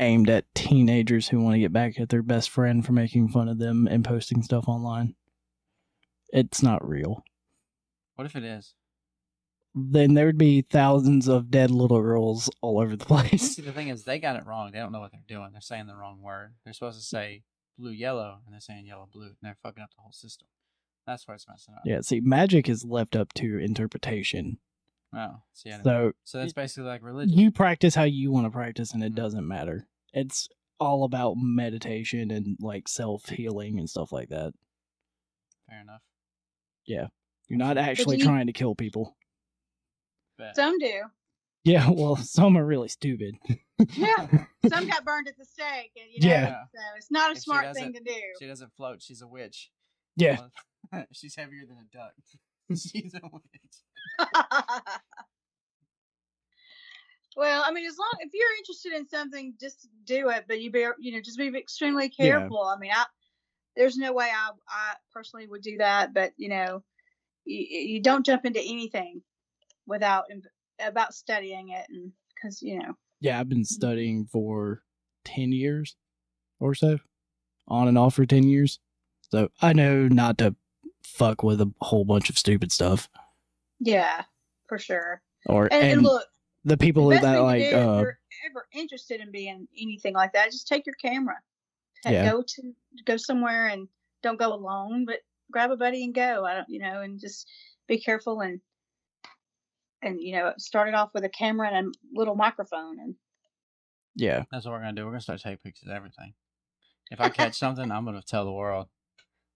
aimed at teenagers who want to get back at their best friend for making fun of them and posting stuff online. It's not real. What if it is? Then there would be thousands of dead little girls all over the place. See, the thing is, they got it wrong. They don't know what they're doing. They're saying the wrong word. They're supposed to say blue yellow, and they're saying yellow blue, and they're fucking up the whole system. That's where it's messing up. Yeah, see, magic is left up to interpretation. Oh, see, So so that's basically like religion. you practice how you want to practice, and it Mhm. doesn't matter. It's all about meditation and like self healing and stuff like that. Fair enough. You're not actually you- trying to kill people. Bet. Some do. Yeah, well, some are really stupid. Yeah. Some got burned at the stake, and you know, Yeah. so it's not a If smart thing to do. She doesn't float. She's a witch. Yeah. she's heavier than a duck. she's a witch. well, I mean, as long if you're interested in something, just do it. But you be, you know, just be extremely Yeah. careful. I mean, I there's no way I I personally would do that. But you know, you, you don't jump into anything without about studying it, and because you know, Yeah, I've been studying for 10 years or so, on and off for 10 years. So I know not to fuck with a whole bunch of stupid stuff. yeah, for sure. Or And, and and look, the the people best that like uh if you're ever interested in being anything like that, just take your camera. Ta- Yeah. Go to go somewhere and don't go alone, but grab a buddy and go. I don't, you know, and just be careful and and you know, start it off with a camera and a little microphone and yeah. That's what we're gonna do. We're gonna start taking pictures of everything. If I catch something, I'm gonna tell the world.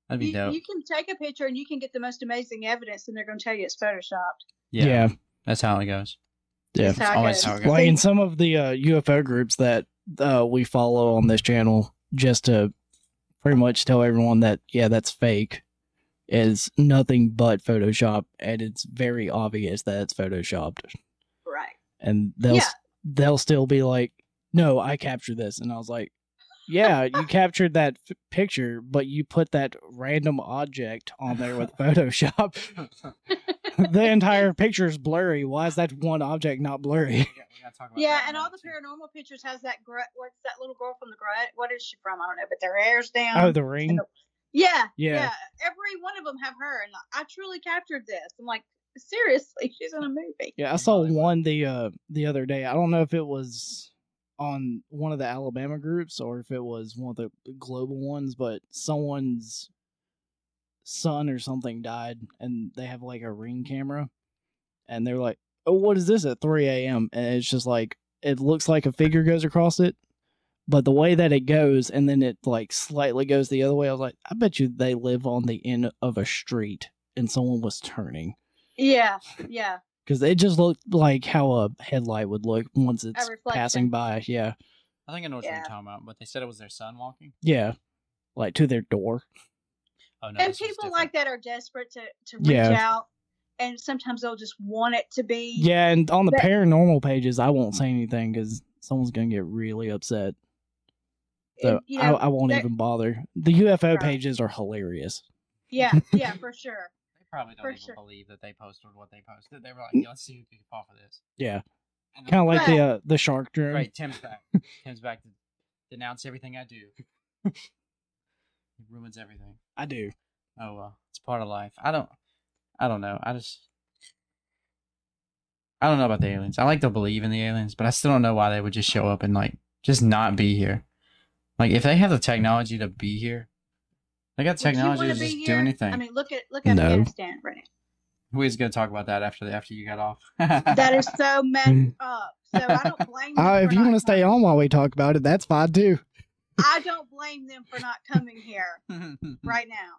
That'd be you, dope. you can take a picture and you can get the most amazing evidence, and they're going to tell you it's photoshopped. yeah, Yeah. that's how it goes. Yeah. That's how it always goes. how it goes. Like in some of the uh, UFO groups that uh, we follow on this channel, just to pretty much tell everyone that yeah, that's fake, is nothing but Photoshop, and it's very obvious that it's photoshopped. Right. And they'll Yeah. they'll still be like, "No, I captured this," and I was like, "Yeah, you captured that f- picture, but you put that random object on there with Photoshop. the entire picture is blurry. Why is that one object not blurry?" We got- we gotta talk about Yeah, that and all the too. paranormal pictures has that gr- what's that little girl from the grudge? What is she from? I don't know, but their hair's down. Oh, the ring. Yeah, Yeah. yeah, Every one of them have her, and I truly captured this. I'm like, seriously, she's in a movie. Yeah, I saw one the uh the other day. I don't know if it was on one of the Alabama groups or if it was one of the global ones, but someone's son or something died and they have like a ring camera and they're like, Oh, what is this at three AM? And it's just like it looks like a figure goes across it. But the way that it goes and then it like slightly goes the other way, I was like, I bet you they live on the end of a street and someone was turning Yeah, yeah. because it just looked like how a headlight would look once it's passing by. Yeah, I think I know what Yeah. you're talking about, but they said it was their son walking. yeah, like to their door. Oh no, and people like that are desperate to to reach Yeah. out, and sometimes they'll just want it to be. Yeah, and on the That- paranormal pages, I won't say anything because someone's gonna get really upset. So and, you know, I, I won't even bother. The UFO Right. pages are hilarious. Yeah, yeah, for sure. They probably don't for even sure. believe that they posted what they posted. They were like, yeah, "Let's see who can fall for this." Yeah, kind of like the uh, the shark drone. Great, Tim's back. Tim's back to denounce everything I do. he ruins everything. I do. Oh well, it's part of life. I don't. I don't know. I just. I don't know about the aliens. I like to believe in the aliens, but I still don't know why they would just show up and like just not be here. Like if they have the technology to be here, they got Would you technology wanna be just here? do anything. I mean, look at look at No. Afghanistan right now. we was gonna talk about that after the, after you got off. That is so messed up. So I don't blame them. Uh, if you want to stay on while we talk about it, that's fine too. I don't blame them for not coming here right now.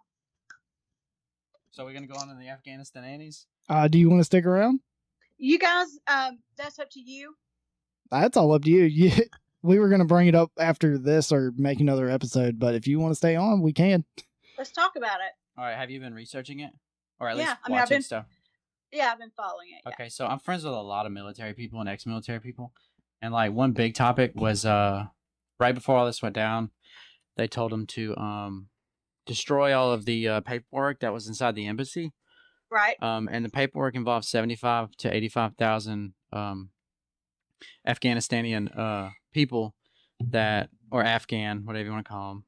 so we're gonna go on to the Afghanistan Annies. Uh, do you want to stick around? You guys, um, that's up to you. That's all up to you. You, we were gonna bring it up after this or make another episode, but if you want to stay on, we can. Let's talk about it. All right, have you been researching it, or at Yeah, least I mean, I've watching been- stuff? Yeah, I've been following it. yeah. Okay, so I'm friends with a lot of military people and ex-military people, and like one big topic was uh right before all this went down, they told them to um destroy all of the uh, paperwork that was inside the embassy. Right. Um, and the paperwork involved seventy-five to eighty-five thousand um Afghanistanian uh people that or Afghan, whatever you want to call them,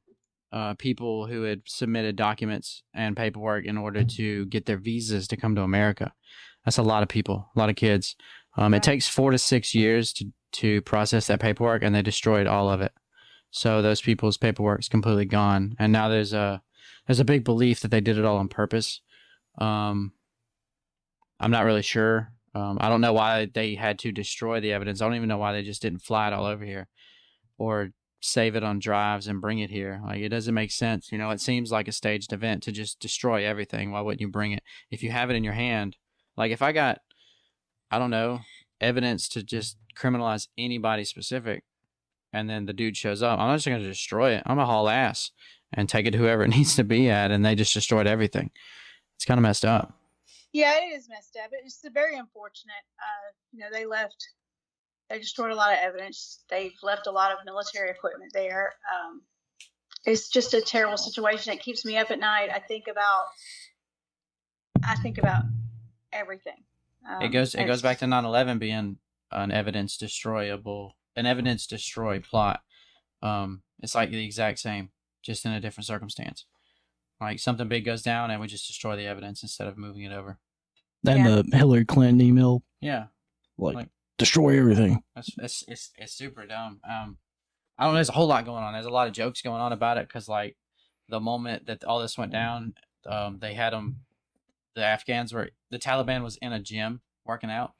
uh, people who had submitted documents and paperwork in order to get their visas to come to America. That's a lot of people, a lot of kids. Um, It takes four to six years to to process that paperwork, and they destroyed all of it. So those people's paperwork is completely gone, and now there's a there's a big belief that they did it all on purpose. Um, I'm not really sure. Um, I don't know why they had to destroy the evidence. I don't even know why they just didn't fly it all over here, or save it on drives and bring it here. Like it doesn't make sense. You know, it seems like a staged event to just destroy everything. Why wouldn't you bring it? If you have it in your hand, like if I got, I don't know, evidence to just criminalize anybody specific, and then the dude shows up, I'm not just gonna destroy it. I'm gonna haul ass and take it to whoever it needs to be at, and they just destroyed everything. It's kind of messed up. Yeah, it is messed up. It's very unfortunate. Uh, you know, they left, they destroyed a lot of evidence. They've left a lot of military equipment there. Um, it's just a terrible situation. It keeps me up at night. I think about, I think about everything. Um, it goes it goes back to 9/11 being an evidence destroyable, an evidence destroy plot. Um, it's like the exact same, just in a different circumstance. Like something big goes down, and we just destroy the evidence instead of moving it over. Then Yeah. the Hillary Clinton email, Yeah, like, Like- destroy everything. That's it's it's it's super dumb. Um, I don't know. There's a whole lot going on. There's a lot of jokes going on about it because like the moment that all this went down, um, they had them. The Afghans were the Taliban was in a gym working out,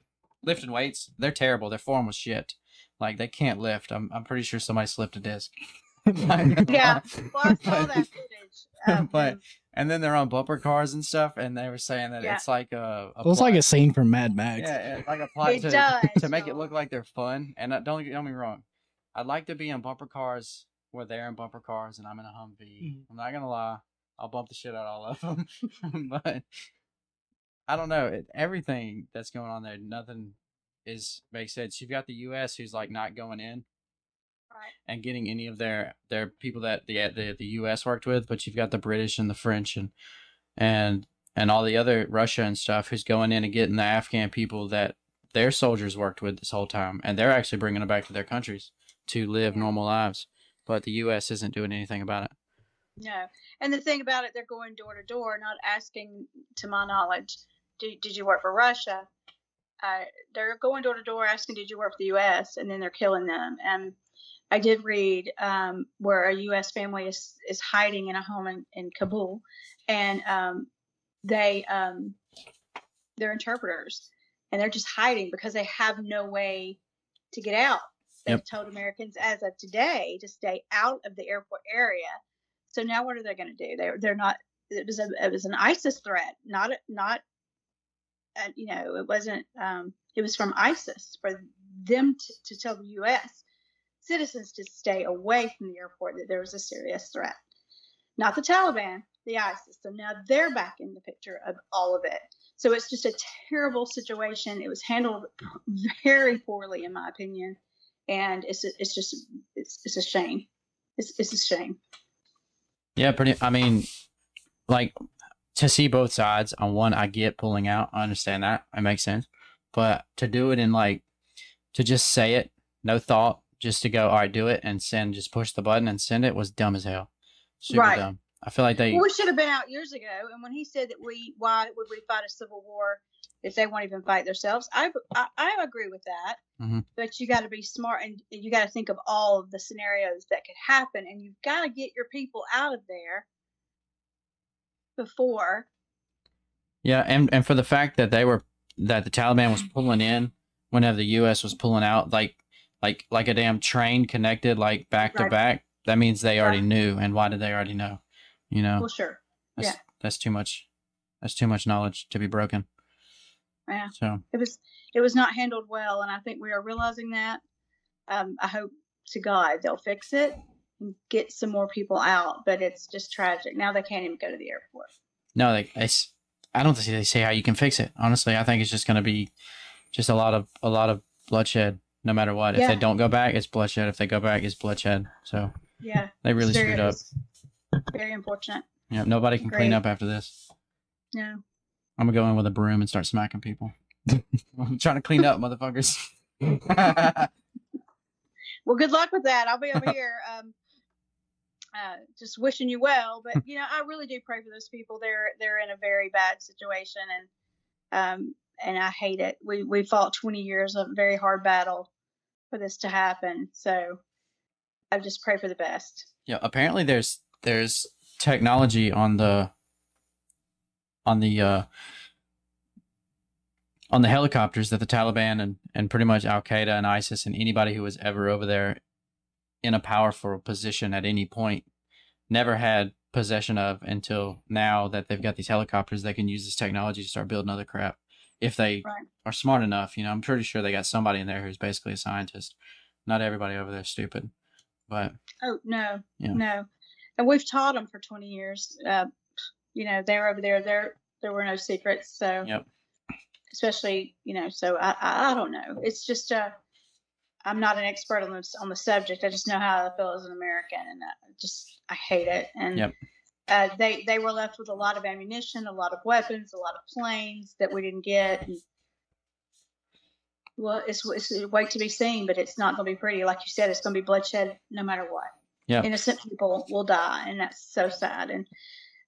lifting weights. They're terrible. Their form was shit. Like they can't lift. I'm I'm pretty sure somebody slipped a disc. Yeah. Well, I saw that footage. of But- and then they're on bumper cars and stuff, and they were saying that Yeah. it's like a, a It was like a scene from Mad Max. yeah, yeah, like a plot to, does, to make it look like they're fun. And uh, don't get me wrong, I'd like to be in bumper cars where they're in bumper cars and I'm in a Humvee. Mhm. I'm not gonna lie, I'll bump the shit out of all of them. but I don't know. It, everything that's going on there, nothing is makes sense. You've got the U.S. who's like not going in Right. and getting any of their their people that the uh, the the U.S. worked with, but you've got the British and the French and and and all the other Russia and stuff who's going in and getting the Afghan people that their soldiers worked with this whole time, and they're actually bringing them back to their countries to live normal lives. But the U.S. isn't doing anything about it. No. And the thing about it, they're going door to door, not asking, to my knowledge, did, did you work for Russia? Uh, they're going door to door asking, did you work for the U.S.? And then they're killing them. And I did read um, where a U.S. family is, is hiding in a home in, in Kabul, and um, they um, they're interpreters, and they're just hiding because they have no way to get out. They've Yep. told Americans as of today to stay out of the airport area. So now what are they going to do? They're they're not. It was a it was an ISIS threat, not not. Uh, you know, it wasn't. Um, it was from ISIS for them to, to tell the U.S. citizens to stay away from the airport that there was a serious threat. Not the Taliban, the ISIS. So now they're back in the picture of all of it. So it's just a terrible situation. It was handled very poorly, in my opinion, and it's it's just it's it's a shame. It's it's a shame. Yeah, pretty. I mean, like to see both sides. On one, I get pulling out. I understand that. It makes sense. But to do it in like to just say it, no thought, just to go, all right, do it and send, just push the button and send it was dumb as hell. Super Right. dumb. I feel like they. Well, we should have been out years ago. And when he said that we, why would we fight a civil war if they won't even fight themselves? I, I, I agree with that. Mhm. But you got to be smart and you got to think of all of the scenarios that could happen, and you've got to get your people out of there before. Yeah, and and for the fact that they were that the Taliban was pulling in whenever the U.S. was pulling out, like like like a damn train connected, like back to back. That means they already Right. knew. And why did they already know? You know, Well, sure. that's, yeah. that's too much. That's too much knowledge to be broken. Yeah. So It was it was not handled well, and I think we are realizing that. Um, I hope to God they'll fix it and get some more people out. But it's just tragic. Now they can't even go to the airport. no, they. It's, I don't think they say how you can fix it. Honestly, I think it's just going to be just a lot of a lot of bloodshed, no matter what. If they don't go back, it's bloodshed. If they go back, it's bloodshed. So Yeah. they really very, screwed up. Very unfortunate. Yeah, nobody can clean up after this. No. I'm gonna go in with a broom and start smacking people. I'm trying to clean up, motherfuckers. Well, good luck with that. I'll be over here, um, uh, just wishing you well. But you know, I really do pray for those people. They're they're in a very bad situation, and um, and I hate it. We we fought 20 years of a very hard battle for this to happen. So I just pray for the best. yeah, apparently there's there's technology on the on the uh on the helicopters that the Taliban and and pretty much Al Qaeda and ISIS and anybody who was ever over there in a powerful position at any point. Never had possession of until now that they've got these helicopters. They can use this technology to start building other crap if they Right. are smart enough. You know, I'm pretty sure they got somebody in there who's basically a scientist. Not everybody over there is stupid, but Oh no, Yeah. no, and we've taught them for twenty years. Uh, you know, they were over there. There, there were no secrets. So, Yep. especially you know, so I, I, I don't know. It's just uh, I'm not an expert on this on the subject. I just know how I feel as an American, and I just I hate it. And Yep. uh, they they were left with a lot of ammunition, a lot of weapons, a lot of planes that we didn't get. And, well, it's, it's wait to be seen, but it's not going to be pretty. Like you said, it's going to be bloodshed no matter what. Yeah. Innocent people will die, and that's so sad. And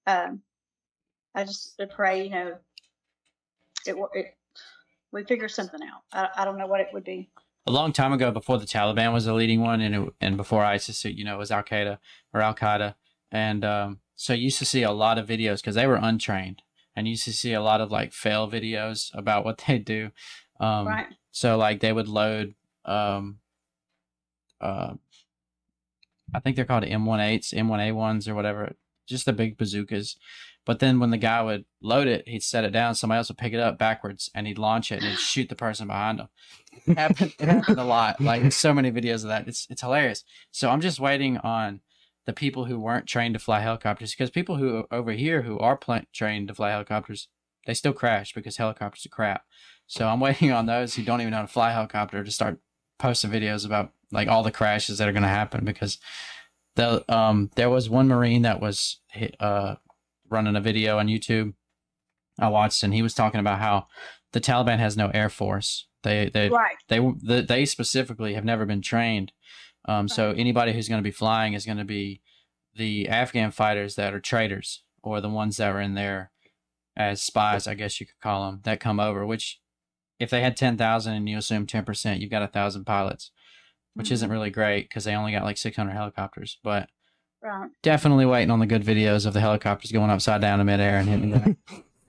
um, I just pray, you know, it, it we figure something out. I, I don't know what it would be. A long time ago, before the Taliban was the leading one, and it, and before ISIS, you know, it was Al Qaeda or Al Qaeda, and um, so you used to see a lot of videos because they were untrained, and you used to see a lot of like fail videos about what they do. Um, right. So like they would load, um, uh, I think they're called M18s, M1A1s or whatever, just the big bazookas. But then when the guy would load it, he'd set it down. Somebody else would pick it up backwards and he'd launch it and he'd shoot the person behind him. It happened. It happened a lot. Like so many videos of that. It's it's hilarious. So I'm just waiting on the people who weren't trained to fly helicopters because people who over here who are pl- trained to fly helicopters, they still crash because helicopters are crap. So I'm waiting on those who don't even know how to fly a helicopter to start posting videos about like all the crashes that are going to happen because the um there was one marine that was hit, uh running a video on YouTube I watched and he was talking about how the Taliban has no air force. They they Right. they the, they specifically have never been trained. Um, so anybody who's going to be flying is going to be the Afghan fighters that are traitors or the ones that are in there as spies, I guess you could call them, that come over. Which, if they had ten thousand and you assume ten percent, you've got a thousand pilots, which isn't really great because they only got like six hundred helicopters. But Right. definitely waiting on the good videos of the helicopters going upside down in midair and hitting. The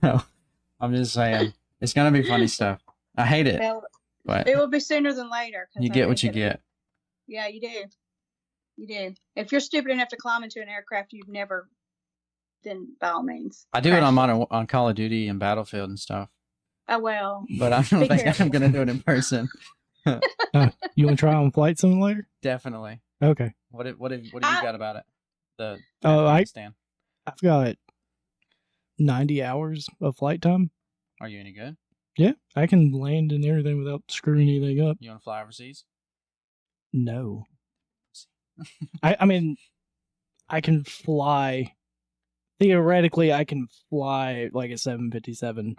so I'm just saying, it's going to be funny stuff. I hate it, Well, but it will be sooner than later. you I get what you that- get. Yeah, you do. You do. If you're stupid enough to climb into an aircraft you've never, then by all means. I do it on modern on Call of Duty and Battlefield and stuff, Oh well. but I don't think careful. I'm gonna do it in person. Uh, you want to try on Flight Simulator? Definitely. Okay. What if, what if, what have you I- got about it? The Oh, I- stand. I've got 90 hours of flight time. Are you any good? Yeah, I can land and everything without screwing anything up. You want to fly overseas? No. I, I mean, I can fly. Theoretically, I can fly like a 757,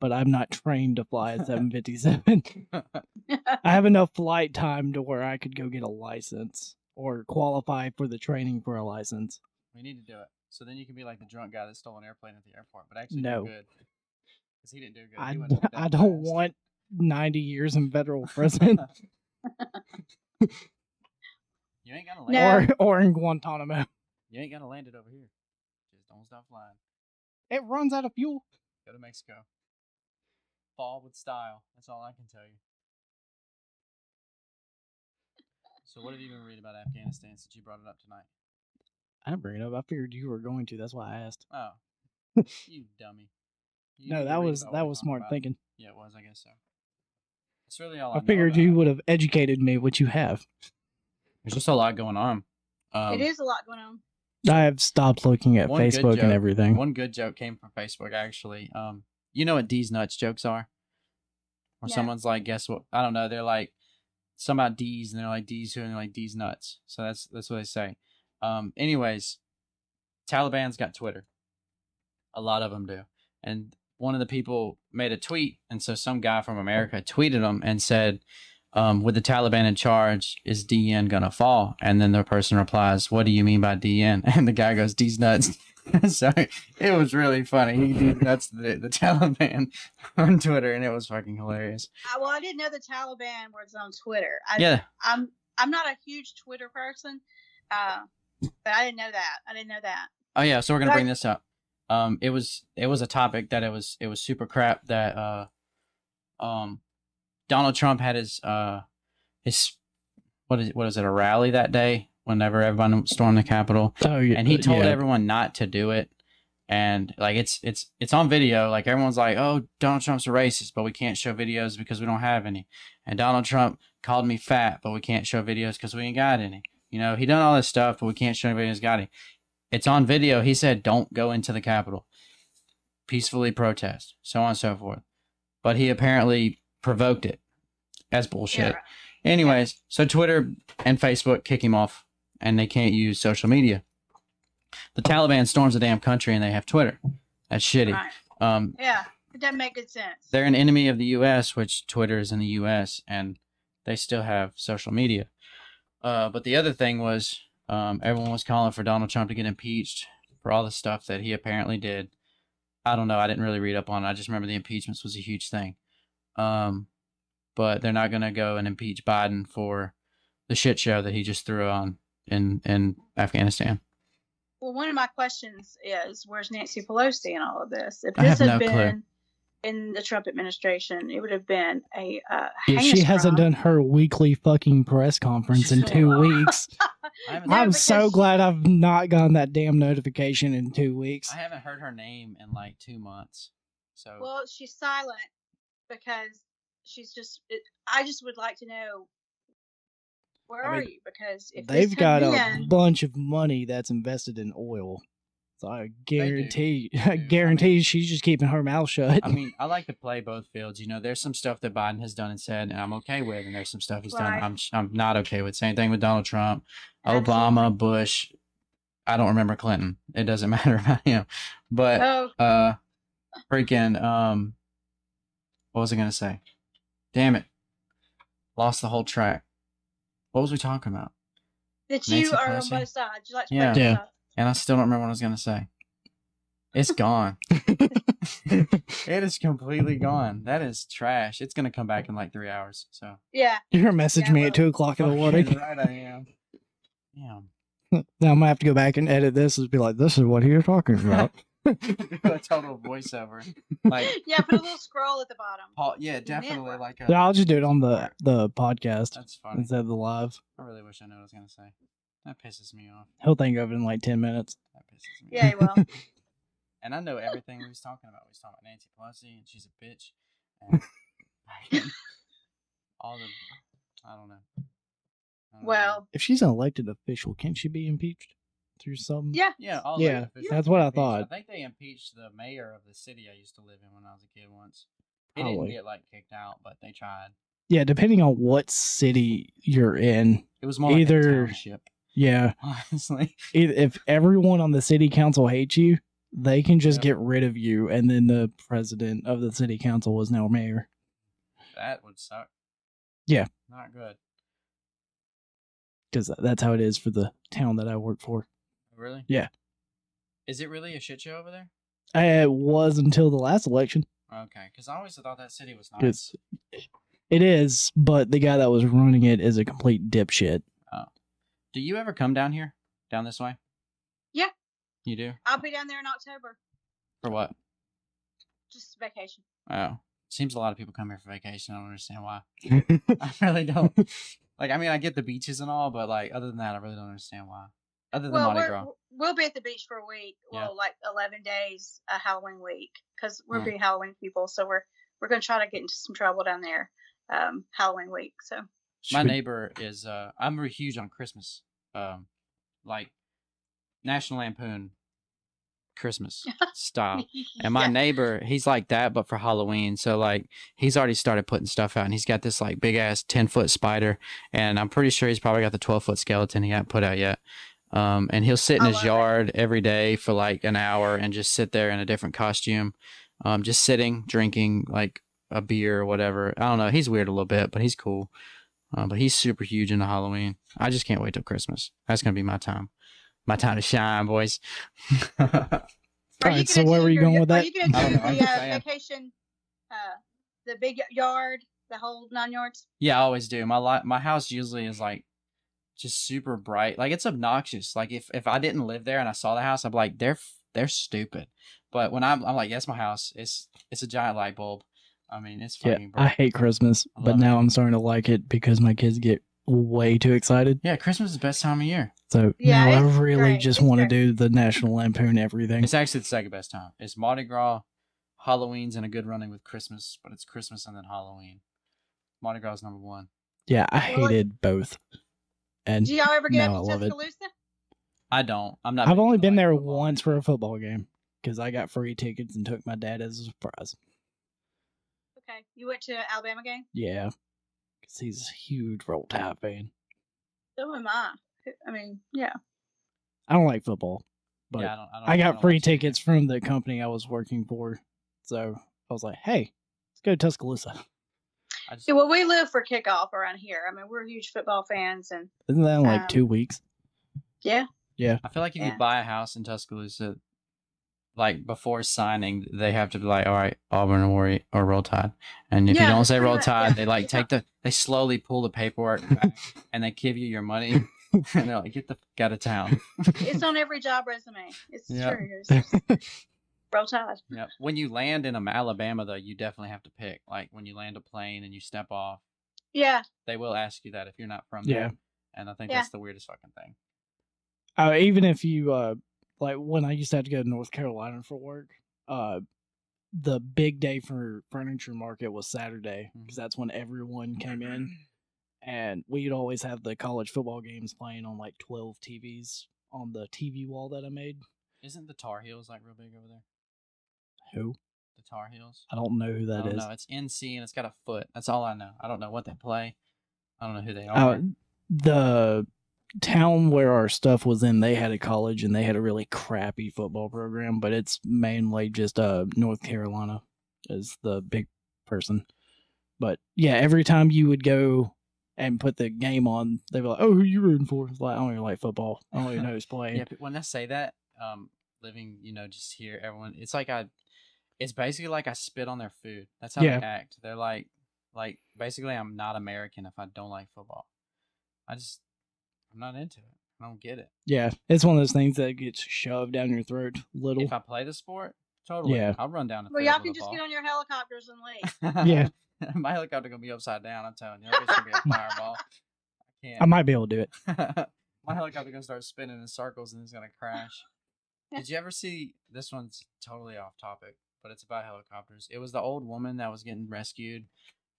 but I'm not trained to fly a 757. I have enough flight time to where I could go get a license or qualify for the training for a license. we need to do it. So then you can be like the drunk guy that stole an airplane at the airport, but actually No. good. Because he didn't do good. I, I don't fast. want 90 years in federal prison you ain't gonna land. No. it. or or in Guantanamo. You ain't gonna land it over here. Just don't stop flying. It runs out of fuel. Go to Mexico. Fall with style. That's all I can tell you. So what have you been reading about Afghanistan since you brought it up tonight? I didn't bring it up. I figured you were going to. That's why I asked. Oh, you dummy. You no, that was that was smart about. thinking. Yeah, it was. I guess so. That's really all I, I figured you would have educated me, which you have. There's just a lot going on. Um, it is a lot going on. I have stopped looking at One Facebook joke- and everything. One good joke came from Facebook actually. Um, you know what D's nuts jokes are? Where No. someone's like, guess what? I don't know. They're like some about D's, and they're like D's who, and they're like D's nuts. So that's that's what they say. Um, anyways, Taliban's got Twitter. A lot of them do, and one of the people made a tweet, and so some guy from America tweeted him and said, um, "With the Taliban in charge, is DN gonna fall?" And then the person replies, "What do you mean by DN?" And the guy goes, "D's nuts." so it was really funny. He did nuts the, the Taliban on Twitter, and it was fucking hilarious. I, well, I didn't know the Taliban was on Twitter. I, Yeah, I'm I'm not a huge Twitter person, uh, but I didn't know that. I didn't know that. Oh yeah, so we're gonna But I- bring this up. Um, it was it was a topic that it was it was super crap that uh, um, Donald Trump had his uh his what is what is it a rally that day whenever everyone stormed the Capitol, Oh yeah, and he told yeah. everyone not to do it. And like it's it's it's on video. Like everyone's like, "Oh, Donald Trump's a racist," but we can't show videos because we don't have any. And Donald Trump called me fat, but we can't show videos because we ain't got any. You know, he done all this stuff, but we can't show anybody who's got any. It's on video. He said, "Don't go into the Capitol, peacefully protest, so on and so forth." But he apparently provoked it as bullshit. Yeah. Anyways, so Twitter and Facebook kick him off, and they can't use social media. The Taliban storms the damn country, and they have Twitter. That's shitty. Right. Um, Yeah. It doesn't make good sense. they're an enemy of the U.S., which Twitter is in the U.S., and they still have social media. Uh, but the other thing was, um, everyone was calling for Donald Trump to get impeached for all the stuff that he apparently did. I don't know. I didn't really read up on it. I just remember the impeachments was a huge thing. Um, but they're not going to go and impeach Biden for the shit show that he just threw on in in Afghanistan. Well, one of my questions is, where's Nancy Pelosi in all of this? If I this have had no clue. been in the Trump administration, it would have been a uh, Yeah, she hasn't done her weekly fucking press conference in two weeks. no, I'm so glad I've not gotten that damn notification in two weeks. I haven't heard her name in like two months. So Well, she's silent because she's just. It, I just would like to know where I are mean, you? Because if They've got a been, bunch of money that's invested in oil. So I guarantee, I do. I guarantee mean- she's just keeping her mouth shut. I mean, I like to play both fields. You know, there's some stuff that Biden has done and said, and I'm okay with, and there's some stuff he's done I'm I'm not okay with. Same thing with Donald Trump, Absolutely. Obama, Bush. I don't remember Clinton. It doesn't matter about him. But oh, uh, freaking um, what was I gonna say? Damn it, lost the whole track. What was we talking about? that you Nancy are on both sides. You like to Yeah. play both Yeah. sides. And I still don't remember what I was gonna say. It's gone. it is completely gone. That is trash. It's gonna come back in like three hours. So Yeah. You're gonna message Yeah, me well, at two o'clock in the morning. Fucking right, I am. Yeah. Now I'm gonna have to go back and edit this and be like, "This is what he was talking about." A total voiceover. Like Yeah. Put a little scroll at the bottom. Paul. Yeah, definitely. Network. Like a, yeah, I'll just do it on the the podcast That's funny. instead of the live. I really wish I knew what I was gonna say. That pisses me off. He'll think of it in like ten minutes. That pisses me. Yeah, off. you will. And I know everything we was talking about. We was talking about Nancy Pelosi, and she's a bitch. And all the, I don't know. I don't know. well, If she's an elected official, can't she be impeached through some? yeah. Yeah, all Yeah, that's what I thought. I think they impeached the mayor of the city I used to live in when I was a kid once. He Probably. didn't get like kicked out, but they tried. Yeah, depending on what city you're in. It was more like Either- a township, Yeah, honestly. if everyone on the city council hates you, they can just Yep. get rid of you, and then the president of the city council was now mayor. That would suck. Yeah. Not good. Because that's how it is for the town that I work for. Really? Yeah. Is it really a shit show over there? Eh, it was until the last election. Okay, because I always thought that city was nice. It's, it is, but the guy that was running it is a complete dipshit. Oh. Do you ever come down here, down this way? Yeah. You do? I'll be down there in October. For what? Just vacation. Oh, seems a lot of people come here for vacation. I don't understand why. I really don't. Like, I mean, I get the beaches and all, but like, other than that, I really don't understand why. Other than Well, Mardi we're, Gras. we'll be at the beach for a week. Yeah. Well, like eleven days, a Halloween week, because we're Mm. big Halloween people. So we're we're gonna try to get into some trouble down there, um, Halloween week. So My neighbor is. uh I'm really huge on Christmas. Um, like National Lampoon Christmas style. And my Yeah. neighbor, he's like that, but for Halloween. So like, he's already started putting stuff out, and he's got this like big ass ten foot spider, and I'm pretty sure he's probably got the twelve foot skeleton he hasn't put out yet. Um, and he'll sit in I his love it. yard every day for like an hour and just sit there in a different costume, um, just sitting, drinking like a beer or whatever. I don't know. He's weird a little bit, but he's cool. Uh, but he's super huge into Halloween. I just can't wait till Christmas. That's gonna be my time, my time to shine, boys. Alright, so where do were you your- going with Are that? you gonna don't know, the uh, vacation, uh, the big yard, the whole nine yards? Yeah, I always do. My li- my house usually is like just super bright. Like it's obnoxious. Like if if I didn't live there and I saw the house, I'm like they're they're stupid. But when I'm I'm like, yes, my house. It's it's a giant light bulb. I mean, it's Yeah, fucking I hate Christmas, I but love it. now I'm starting to like it because my kids get way too excited. Yeah, Christmas is the best time of year. So Yeah, now I really great. just want to do the National Lampoon everything. It's actually the second best time. It's Mardi Gras, Halloween's in a good running with Christmas, but it's Christmas and then Halloween. Mardi Gras is number one. Yeah, I hated both. And Do y'all ever get No, I up to love it. Tuscaloosa? I don't. I'm not. I've only been like, there football. once for a football game because I got free tickets and took my dad as a surprise. Okay, you went to Alabama game. Yeah, because he's a huge Roll Tide fan. So am I. I mean, yeah. I don't like football, but yeah, I, don't, I, don't, I got don't free watch it tickets from the company I was working for. So I was like, hey, let's go to Tuscaloosa. I just, Yeah, well, we live for kickoff around here. I mean, we're huge football fans, and Isn't that in like Um, two weeks? yeah, Yeah. I feel like if Yeah. you buy a house in Tuscaloosa, like before signing, they have to be like, all right, Auburn or or Roll Tide. And if Yeah, you don't say Roll Tide, yeah. they like take the, they slowly pull the paperwork back and they give you your money. and they're like, get the fuck out of town. it's on every job resume. It's Yeah. true. It's roll tide. Yeah. When you land in Alabama, though, you definitely have to pick. Like when you land a plane and you step off, Yeah, they will ask you that if you're not from Yeah. there. And I think Yeah. that's the weirdest fucking thing. Uh, even if you uh, like when I used to have to go to North Carolina for work, uh, the big day for furniture market was Saturday because that's when everyone came in, and we'd always have the college football games playing on like twelve TVs on the TV wall that I made. Isn't the Tar Heels like real big over there? Who? The Tar Heels? I don't know who that I don't know. It's NC and it's got a foot. That's all I know. I don't know what they play. I don't know who they are. Uh, the town where our stuff was in, they had a college and they had a really crappy football program, but it's mainly just uh North Carolina is the big person. But yeah, every time you would go and put the game on, they were like, "Oh, who you rooting for?" It's like I don't even like football. I don't even know who's playing. yeah, when I say that, um, living, you know, just here, everyone, it's like I, it's basically like I spit on their food. That's how Yeah. they act. They're like, like basically, I'm not American if I don't like football. I just, I'm not into it. I don't get it. Yeah, it's one of those things that gets shoved down your throat. Little. If I play the sport, totally, Yeah. I'll run down the well, field y'all can just ball. get on your helicopters and leave. Yeah. my helicopter gonna be upside down. I'm telling you, it's gonna be a fireball. I can't. I might be able to do it. my helicopter gonna start spinning in circles and it's gonna crash. Did you ever see this one's totally off topic, but it's about helicopters. It was the old woman that was getting rescued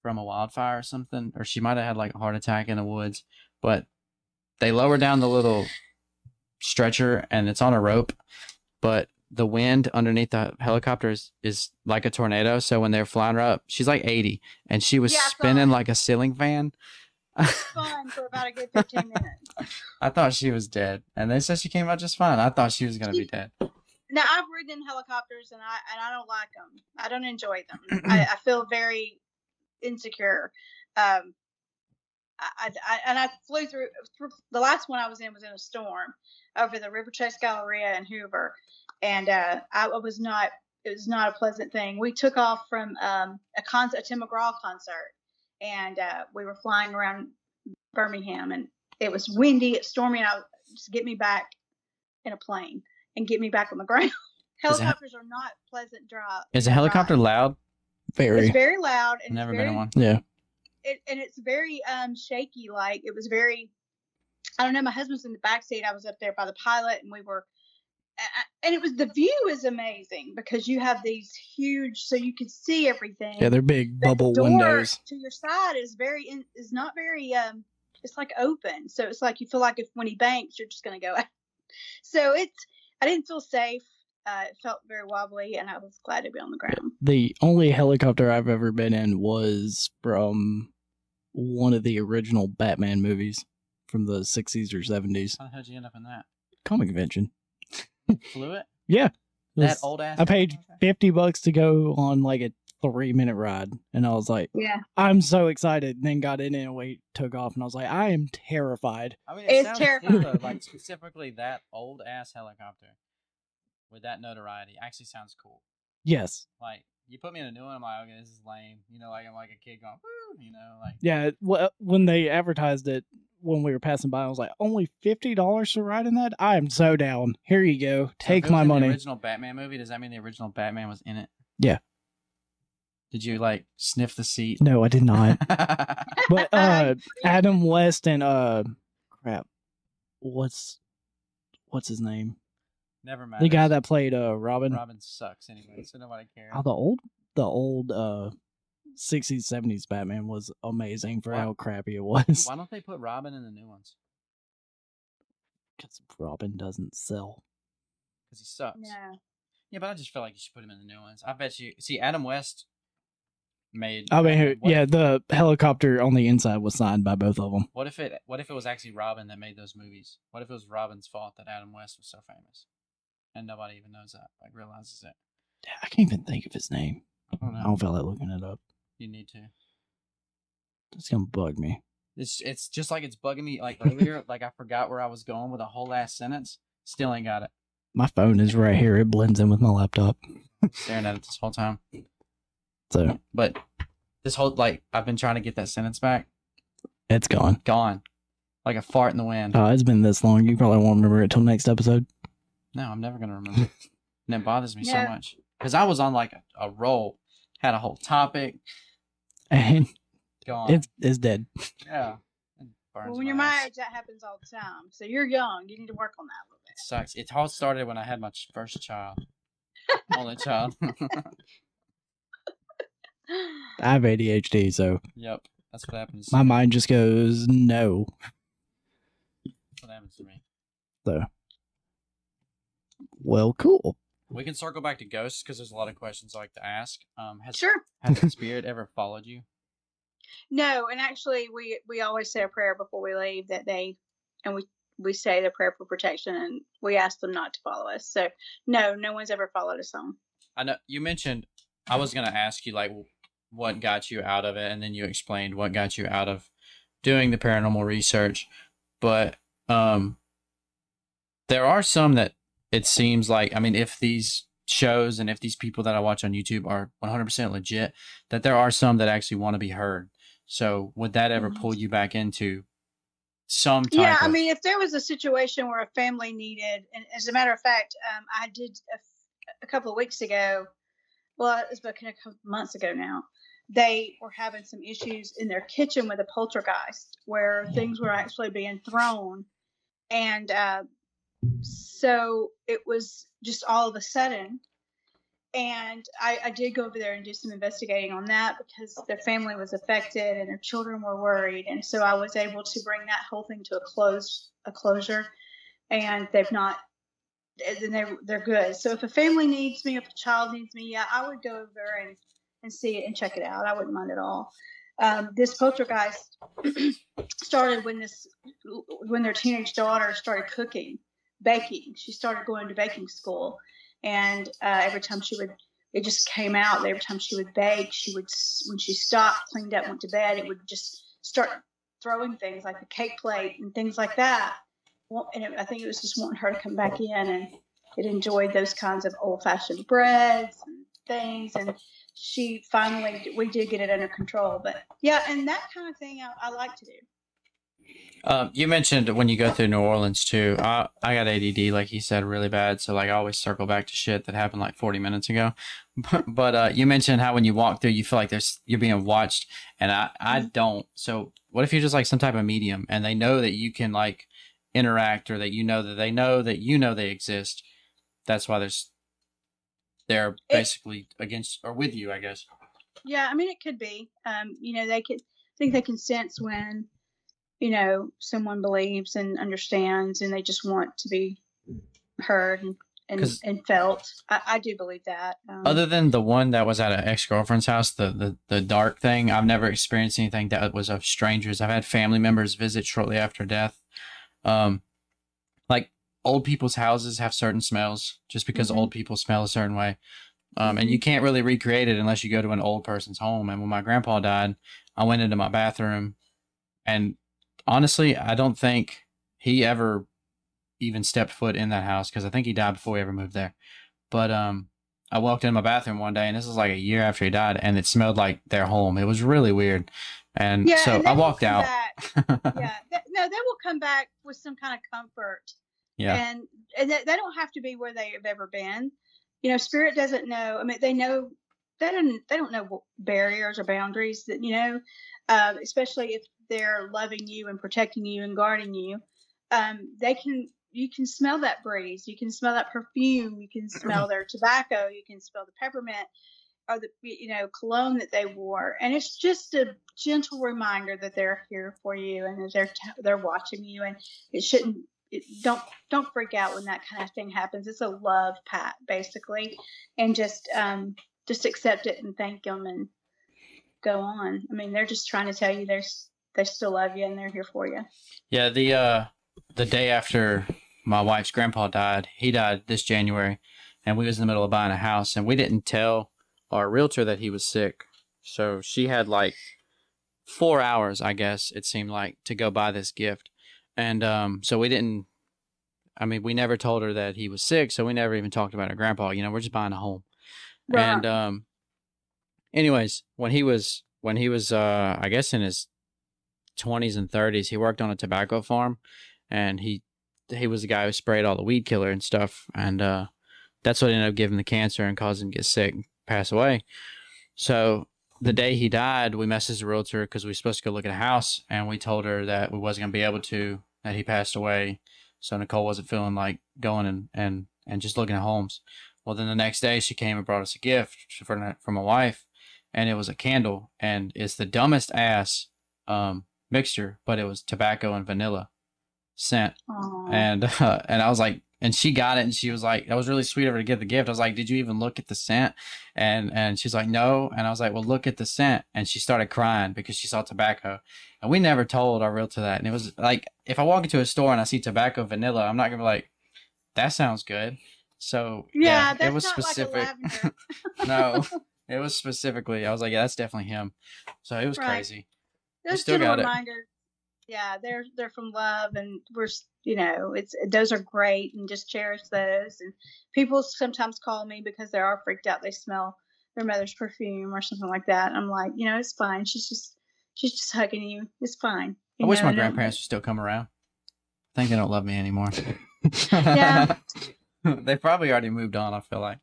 from a wildfire or something, or she might have had like a heart attack in the woods, but they lower down the little stretcher and it's on a rope, but the wind underneath the helicopter is, is like a tornado. So when they're flying her up, she's like 80 and she was Yeah, spinning like a ceiling fan. Fun for about a good 15 minutes. I thought she was dead, and they said she came out just fine. I thought she was gonna be dead. Now I've ridden in helicopters and I and I don't like them. I don't enjoy them. I, I feel very insecure. Um, I, I, and I flew through, through. The last one I was in was in a storm over the Riverchase Galleria in Hoover, and uh, I was not. It was not a pleasant thing. We took off from um, a concert, a Tim McGraw concert, and uh, we were flying around Birmingham, and it was windy, it's stormy, and I just get me back in a plane and get me back on the ground. Is it- Helicopters are not pleasant drive. Is a helicopter ride. loud? Very. It's very loud and Never it's been very, in one. yeah. It, and it's very um shaky. Like it was very. I don't know. My husband's in the back seat. I was up there by the pilot, and we were. a- a- And it was the view is amazing because you have these huge, so you can see everything. Yeah, they're big But the bubble door windows. to your side is very in, is not very um it's like open so it's like you feel like if when he banks you're just gonna go out so it's i didn't feel safe uh it felt very wobbly and i was glad to be on the ground The only helicopter I've ever been in was from one of the original Batman movies from the 60s or 70s. How the hell did you end up in that? Comic convention. Flew it? It That old ass. I paid 50 bucks to go on like a three minute ride. And I was like, yeah I'm so excited. And then got in it and wait, took off. And I was like, I am terrified. I mean, it It's sounds terrifying. cool though. Like specifically that old ass helicopter with that notoriety actually sounds cool. Yes. Like you put me in a new one, I'm like, okay, this is lame. You know, like I'm like a kid going, woo, you know, like Yeah. wh- uh, When they advertised it, when we were passing by, I was like, only $50 to ride in that? I am so down. Here you go. So if Take it was my in money. The original Batman movie. Does that mean the original Batman was in it? Did you like sniff the seat? No, I did not. but uh Adam West and uh crap. What's what's his name? Never mind. The guy that played uh Robin. Robin sucks anyway, so nobody cares. Oh, the old the old uh 60s 70s Batman was amazing for Why- how crappy it was. Why don't they put Robin in the new ones? Cuz Robin doesn't sell. Because he sucks. No. Yeah, but I just feel like you should put him in the new ones. I bet you. See, Adam West made. I mean, yeah, if- the helicopter on the inside was signed by both of them. What if it? What if it was actually Robin that made those movies? What if it was Robin's fault that Adam West was so famous, and nobody even knows that, like realizes it? I can't even think of his name. I don't I don't feel like looking it up. You need to. It's gonna bug me. It's it's just like it's bugging me. Like earlier, like I forgot where I was going with a whole last sentence. Still ain't got it. My phone is right here. It blends in with my laptop. Staring at it this whole time. So But this whole like I've been trying to get that sentence back. it's gone. Gone. Like a fart in the wind. Oh, it's been this long. You probably won't remember it till next episode. No, I'm never gonna remember. it. and it bothers me Yeah. so much because I was on like a, a roll, had a whole topic And gone. it's it's dead. yeah. It Well, when you're my my age, that happens all the time. So you're young. You need to work on that a little bit. It sucks. It all started when I had my first child, only child. bit. I have ADHD, so yep, that's what happens. my mind just goes no. That's what happens to me. So, well, cool. We can circle back to ghosts because there's a lot of questions I like to ask. Um, has sure. has the spirit ever followed you? No, and actually, we we always say a prayer before we leave that day, and we we say the prayer for protection, and we ask them not to follow us. So no, no one's ever followed us home. I know you mentioned. I was gonna ask you like what got you out of it, and then you explained what got you out of doing the paranormal research. But um, there are some that it seems like. I mean, if these shows and if these people that I watch on YouTube are 100% legit, that there are some that actually want to be heard. So would that ever pull you back into some type Yeah, I of- mean, if there was a situation where a family needed, and as a matter of fact, um, I did a couple of weeks ago. Well, it's been a couple months ago now. They were having some issues in their kitchen with a poltergeist, where things were actually being thrown, and uh, so it was just all of a sudden. And I, I did go over there and do some investigating on that because their family was affected and their children were worried, and so I was able to bring that whole thing to a close a closure. And they've not, and they're they're good. So if a family needs me, if a child needs me, yeah, I would go over and and see it and check it out. I wouldn't mind at all. Um, this poltergeist started when this when their teenage daughter started cooking, baking. She started going to baking school, and uh, every time she would, it just came out. Every time she would bake, she would when she stopped, cleaned up, went to bed, it would just start throwing things like the cake plate and things like that. And it, I think it was just wanting her to come back in, and it enjoyed those kinds of old fashioned breads and things. And she finally, we did get it under control. But yeah, and that kind of thing I, I like to do. Um, you mentioned when you go through New Orleans too. I I got ADD, like he said, really bad. So like I always circle back to shit that happened like 40 minutes ago. But, but uh, you mentioned how when you walk through, you feel like there's you're being watched, and I I don't. So what if you're just like some type of medium, and they know that you can like interact, or that you know that they know that you know they exist. That's why there's they're basically against or with you, I guess. Yeah, I mean, it could be. Um, you know, they could I think they can sense when, you know, someone believes and understands, and they just want to be heard and and, and felt. I, I do believe that. Um, Other than the one that was at an ex girlfriend's house, the, the the dark thing, I've never experienced anything that was of strangers. I've had family members visit shortly after death. Um, like old people's houses have certain smells just because Mhm. old people smell a certain way. Um, and you can't really recreate it unless you go to an old person's home. And when my grandpa died, I went into my bathroom, and honestly, I don't think he ever even stepped foot in that house because I think he died before he ever moved there. But um, I walked in my bathroom one day, and this was like a year after he died, and it smelled like their home. It was really weird, and yeah, so and I walked out. yeah, th- no, they will come back with some kind of comfort, yeah, and and they, they don't have to be where they have ever been. You know, spirit doesn't know. I mean, they know they don't they don't know barriers or boundaries that you know, uh, especially if they're loving you and protecting you and guarding you. Um, they can you can smell that breeze, you can smell that perfume, you can smell their tobacco, you can smell the peppermint or the you know cologne that they wore, and it's just a gentle reminder that they're here for you and that they're they're watching you, and it shouldn't. Don't don't freak out when that kind of thing happens. It's a love pat basically, and just um just accept it and thank them and go on. I mean, they're just trying to tell you they're they still love you and they're here for you. Yeah, the uh the day after my wife's grandpa died, he died this January, and we was in the middle of buying a house, and we didn't tell our realtor that he was sick. So she had like four hours, I guess it seemed like, to go buy this gift, and um, so we didn't. I mean, we never told her that he was sick, so we never even talked about her grandpa. You know, we're just buying a home, Right. and um, anyways, when he was when he was uh, I guess in his 20s and 30s, he worked on a tobacco farm and he he was the guy who sprayed all the weed killer and stuff and uh that's what ended up giving him the cancer and caused him to get sick and pass away so the day he died we messaged the realtor because we were supposed to go look at a house and we told her that we wasn't going to be able to that he passed away. So nicole wasn't feeling like going and and and just looking at homes. Well then the next day she came and brought us a gift from, for my wife and it was a candle and it's the dumbest ass um mixture but it was tobacco and vanilla scent. Aw. and uh, and I was like, and she got it, and she was like, that was really sweet of her to give the gift. I was like, did you even look at the scent? And and she's like, no. And I was like, well, look at the scent. And she started crying because she saw tobacco, and we never told our realtor that. And it was like, if I walk into a store and I see tobacco vanilla, I'm not gonna be like, that sounds good. So yeah, that's it was specific. like no, it was specifically. I was like, yeah, that's definitely him. So it was Right. crazy. Those still got it. Yeah, they're they're from love, and we're you know it's those are great, and just cherish those. And people sometimes call me because they are freaked out. They smell their mother's perfume or something like that. I'm like, you know, it's fine. She's just she's just hugging you. It's fine. I wish my grandparents would still come around. I think they don't love me anymore. Yeah. they probably already moved on. I feel like.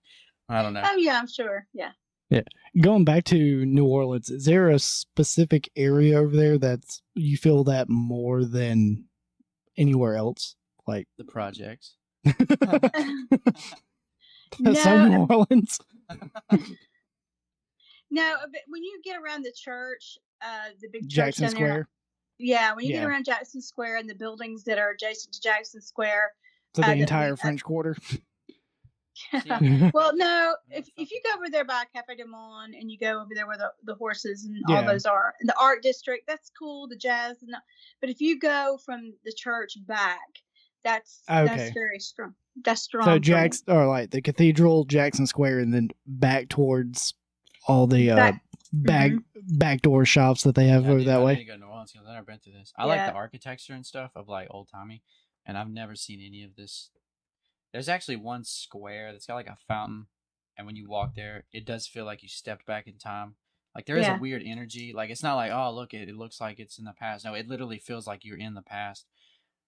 I don't know. Oh yeah, I'm sure. Yeah. Yeah. Going back to New Orleans, is there a specific area over there that you feel that more than anywhere else? Like The projects. that's No, New Orleans. No, but when you get around the church, uh, the big church Jackson down there, Square. yeah, when you Yeah. get around Jackson Square and the buildings that are adjacent to Jackson Square, To uh, the the- entire uh, French Quarter. Yeah. well, no, if if you go over there by Cafe du Monde and you go over there where the, the horses and all those are, and the art district, that's cool, the jazz, and the, but if you go from the church back, that's Okay. that's very strong. That's strong. so. Jackson, or like the Cathedral, Jackson Square, and then back towards all the uh, Back- back backdoor shops that they have Yeah, over need- that I way. need to go to New Orleans 'cause I've never been through this. I like the architecture and stuff of like old timey, and I've never seen any of this. There's actually one square that's got like a fountain, and when you walk there, it does feel like you stepped back in time. Like there is Yeah. a weird energy. Like it's not like oh look it, it looks like it's in the past. No, it literally feels like you're in the past.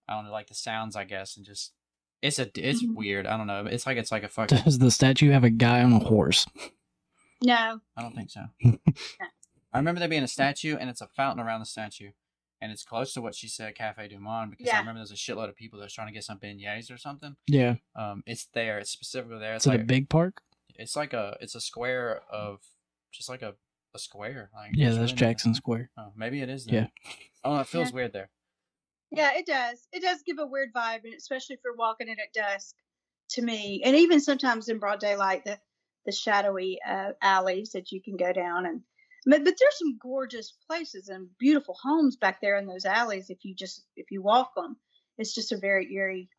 I don't know, like the sounds, I guess, and just it's a it's Mhm. weird. I don't know. It's like it's like a fucking. Does the statue have a guy on a horse? No, I don't think so. I remember there being a statue, and it's a fountain around the statue, and it's close to what she said, Cafe Du Monde, because I remember there's a shitload of people that's trying to get some beignets or something. Yeah. Um, it's there. It's specifically there. It's Is like a big park? it's like a it's a square of just like a a square. Like Yeah, that's really not- Jackson Square. Oh, maybe it is. Yeah. Oh, it feels Yeah. weird there. Yeah, it does. It does give a weird vibe, and especially if you're walking it at dusk. To me, and even sometimes in broad daylight, the the shadowy uh, alleys that you can go down and. But, but there's some gorgeous places and beautiful homes back there in those alleys. If you just if you walk them, it's just a very eerie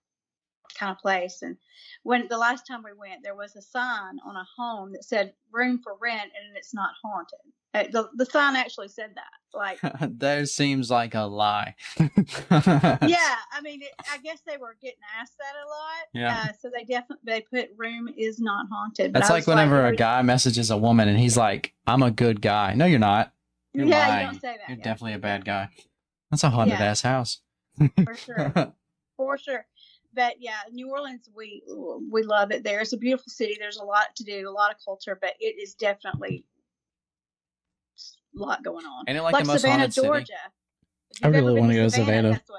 kind of place. And when the last time we went, there was a sign on a home that said "room for rent" and it's not haunted. Uh, the the sign actually said that. Like that seems like a lie. yeah, I mean, it, I guess they were getting asked that a lot. Yeah. Uh, so they definitely they put room is not haunted. That's like whenever a guy messages a woman and he's like, "I'm a good guy." No, you're not. You're yeah, lying. you don't say that. You're yeah. definitely a bad guy. That's a haunted Yeah. ass house. for sure, for sure. but yeah, New Orleans, we we love it there. It's a beautiful city. There's a lot to do, a lot of culture, but it is definitely lot going on. Ain't it like, like the most Savannah, haunted? Georgia. If I really wanna go to Savannah. that's.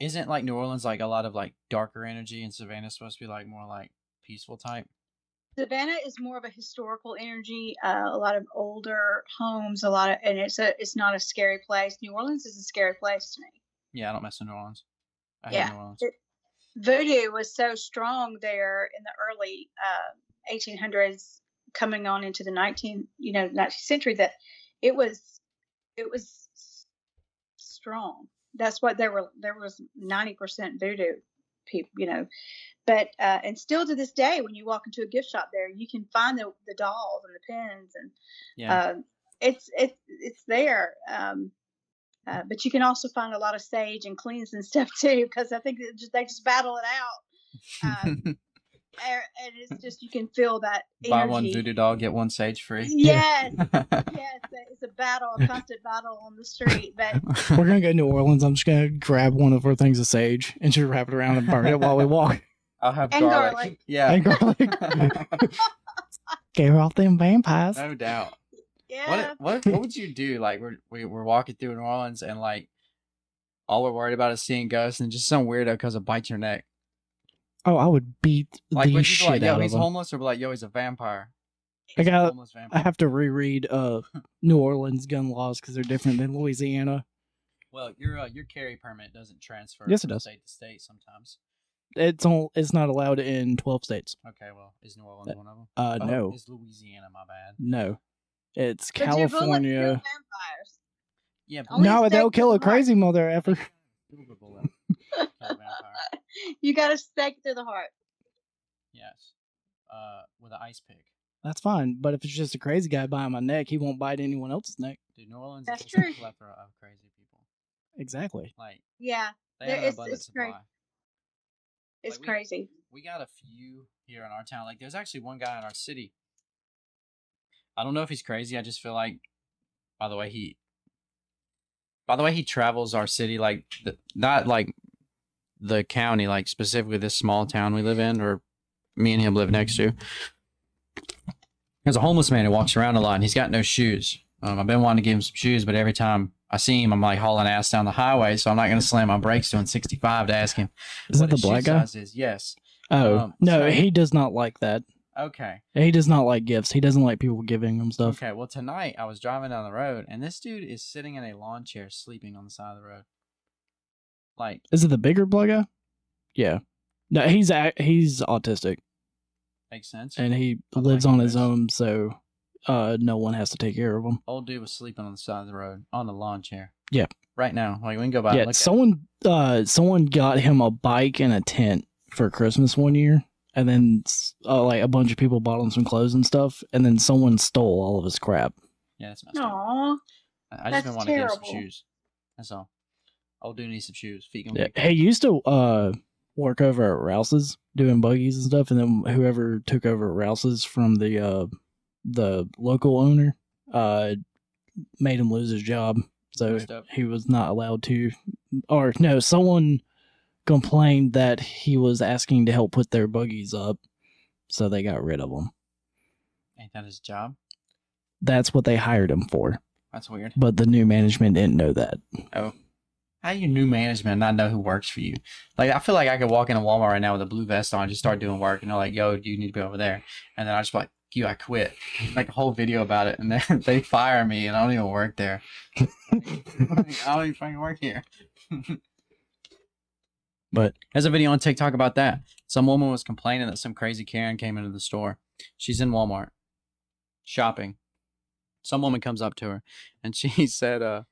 Isn't like New Orleans like a lot of like darker energy, and Savannah's supposed to be like more like peaceful type? Savannah is more of a historical energy, uh, a lot of older homes, a lot of, and it's a it's not a scary place. New Orleans is a scary place to me. Yeah, I don't mess with New Orleans. I Yeah, hate New Orleans. it- Voodoo was so strong there in the early uh, 1800s, coming on into the 19 you know 19th century that it was it was strong. That's what there were. There was 90% voodoo people, you know. But uh, and still to this day, when you walk into a gift shop there, you can find the the dolls and the pins and Yeah, um, it's it's it's there. Um, uh, but you can also find a lot of sage and cleans and stuff too, because I think just, they just battle it out, um, and it's just you can feel that buy one energy. voodoo doll, get one sage free. Yes, yes, it's a battle, a constant battle on the street. But We're gonna go to New Orleans. I'm just gonna grab one of our things of sage and just wrap it around and burn it while we walk. I'll have And garlic. garlic. Yeah, And garlic. Scare off them vampires. no doubt. yeah, What what what would you do? Like we're we, we're walking through New Orleans and like all we're worried about is seeing ghosts and just some weirdo comes and bites your neck. Oh, I would beat Like the would you be shit like, yo, out he's of them. homeless, or be like, yo, he's a vampire. I He's a got- homeless I have to reread uh New Orleans gun laws because they're different than Louisiana. Well, your uh, your carry permit doesn't transfer. Yes, it from does. State to state sometimes. It's all it's not allowed in twelve states. Okay, well, is New Orleans one of them? Uh, Oh, no, Is Louisiana my bad? no, it's But you're you're California. vampires. Yeah, but No, they'll kill a crazy mother effer. Silver bullet. Kill a vampire. You got to stake it to the heart. Yes. Uh, with an ice pick. That's fine, but if it's just a crazy guy biting my neck, he won't bite anyone else's neck. Dude, New Orleans That's is just a true. plethora of crazy people. Exactly. Like Yeah, they There have an it's great. supply. it's Like, we- crazy. we got a few here in our town. Like, there's actually one guy in our city. I don't know if he's crazy. I just feel like, by the way he, by the way he travels our city, like the, not like the county, like specifically this small town we live in, or me and him live next to. There's a homeless man who walks around a lot, and he's got no shoes. Um, I've been wanting to give him some shoes, but every time I see him, I'm like hauling ass down the highway, so I'm not gonna slam my brakes doing 65 to ask him Is that the black guy? is. Yes. Oh Um, no, so- he does not like that. Okay. He does not like gifts. He doesn't like people giving him stuff. Okay. Well, tonight I was driving down the road, and this dude is sitting in a lawn chair, sleeping on the side of the road. Like, Is it the bigger black guy? Yeah. No, he's a- he's autistic makes sense. and he I lives like on his this. own, so uh, no one has to take care of him. Old dude was sleeping on the side of the road on the lawn chair. Yeah. Right now, like we can go by. yeah, and look someone uh someone got him a bike and a tent for Christmas one year, and then s- uh, like a bunch of people bought him some clothes and stuff, and then someone stole all of his crap. Yeah, that's messed up. Aw, I I just that's been wanting to get him some terrible. shoes. That's all. Old dude needs some shoes. Feet gonna Yeah, be he used to uh work over at Rouse's doing buggies and stuff, and then whoever took over Rouse's from the uh the local owner uh made him lose his job, so he was not allowed to. Or no, someone complained that he was asking to help put their buggies up, so they got rid of him. Ain't that his job? That's what they hired him for, That's weird. but the new management didn't know that. Oh. How you new management and not know who works for you? Like I feel like I could walk into Walmart right now with a blue vest on, and just start doing work, and they're like, "Yo, you need to be over there," and then I just be like, "You, I quit." Like a whole video about it, and then they fire me, and I don't even work there. I don't even fucking work here. But There's a video on TikTok about that. Some woman was complaining that some crazy Karen came into the store. She's in Walmart shopping. Some woman comes up to her and she said, uh,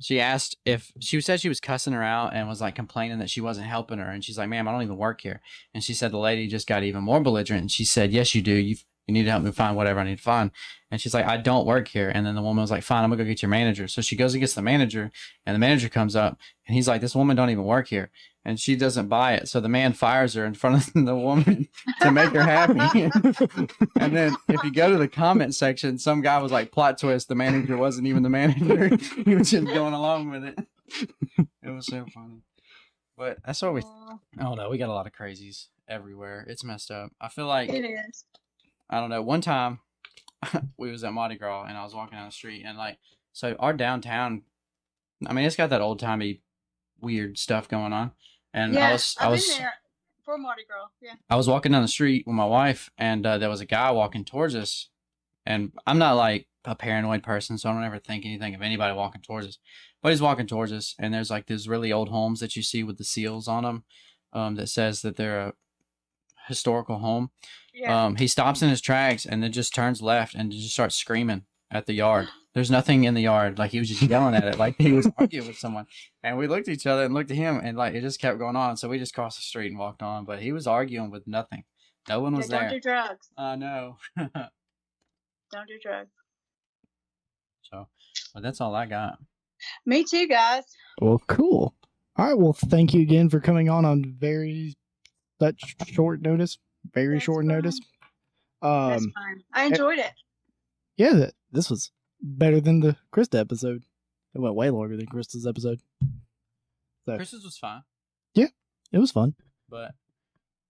she asked if she said she was cussing her out and was like complaining that she wasn't helping her. And she's like, ma'am, I don't even work here. And she said the lady just got even more belligerent. And she said, yes, you do. You you need to help me find whatever I need to find. And she's like, I don't work here. And then the woman was like, fine, I'm gonna go get your manager. So she goes and gets the manager, and the manager comes up and he's like, this woman don't even work here. And she doesn't buy it. So the man fires her in front of the woman to make her happy. and then if you go to the comment section, some guy was like, plot twist, the manager wasn't even the manager. he was just going along with it. It was so funny. But that's what we. I don't know. We got a lot of crazies everywhere. It's messed up. I feel like it is. I don't know. One time, we was at Mardi Gras and I was walking down the street and like, so our downtown, I mean, it's got that old timey, weird stuff going on. And yeah, I was, I I've was, been there for Mardi Gras. Yeah. I was walking down the street with my wife and uh, there was a guy walking towards us. And I'm not like a paranoid person, so I don't ever think anything of anybody walking towards us. But he's walking towards us, and there's like these really old homes that you see with the seals on them, um, that says that they're a historical home. Yeah. Um, he stops in his tracks and then just turns left and just starts screaming at the yard. There's nothing in the yard. Like he was just yelling at it, like he was arguing with someone. And we looked at each other and looked at him, and like it just kept going on. So we just crossed the street and walked on. But he was arguing with nothing. No one Yeah, was don't there. do drugs. I know. Don't do drugs. so, but that's all I got. Me too, guys. Well, cool. All right. Well, thank you again for coming on on very such short notice. Very That's short fine. notice. That's Um. fine. I enjoyed it. Yeah. th- This was better than the Krista episode. It went way longer than Krista's episode. So Chris's was fine, Yeah, it was fun. but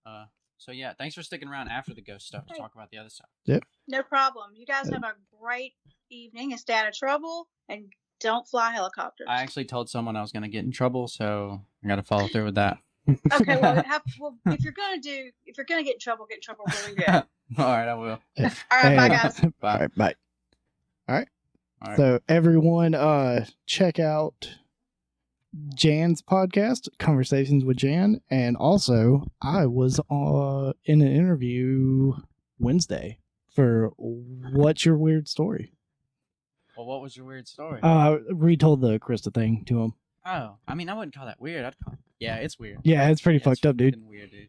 uh, so yeah. Thanks for sticking around after the ghost stuff to talk about the other stuff. Yep. No problem. You guys have a great evening and stay out of trouble and don't fly helicopters. I actually told someone I was going to get in trouble, so I got to follow through with that. okay, well, have, well, if you're gonna do, if you're gonna get in trouble, get in trouble really good. All all right, I will. All right, bye, guys. Bye. All right. Bye. All right. So everyone, uh, check out Jan's podcast, Conversations with Jan, and also I was uh in an interview Wednesday for What's Your Weird Story. well, what was your weird story? Uh, I retold the Krista thing to him. oh, I mean, I wouldn't call that weird. I'd call yeah, it's weird. Yeah, it's pretty Yeah, fucked up, dude. Weird, dude.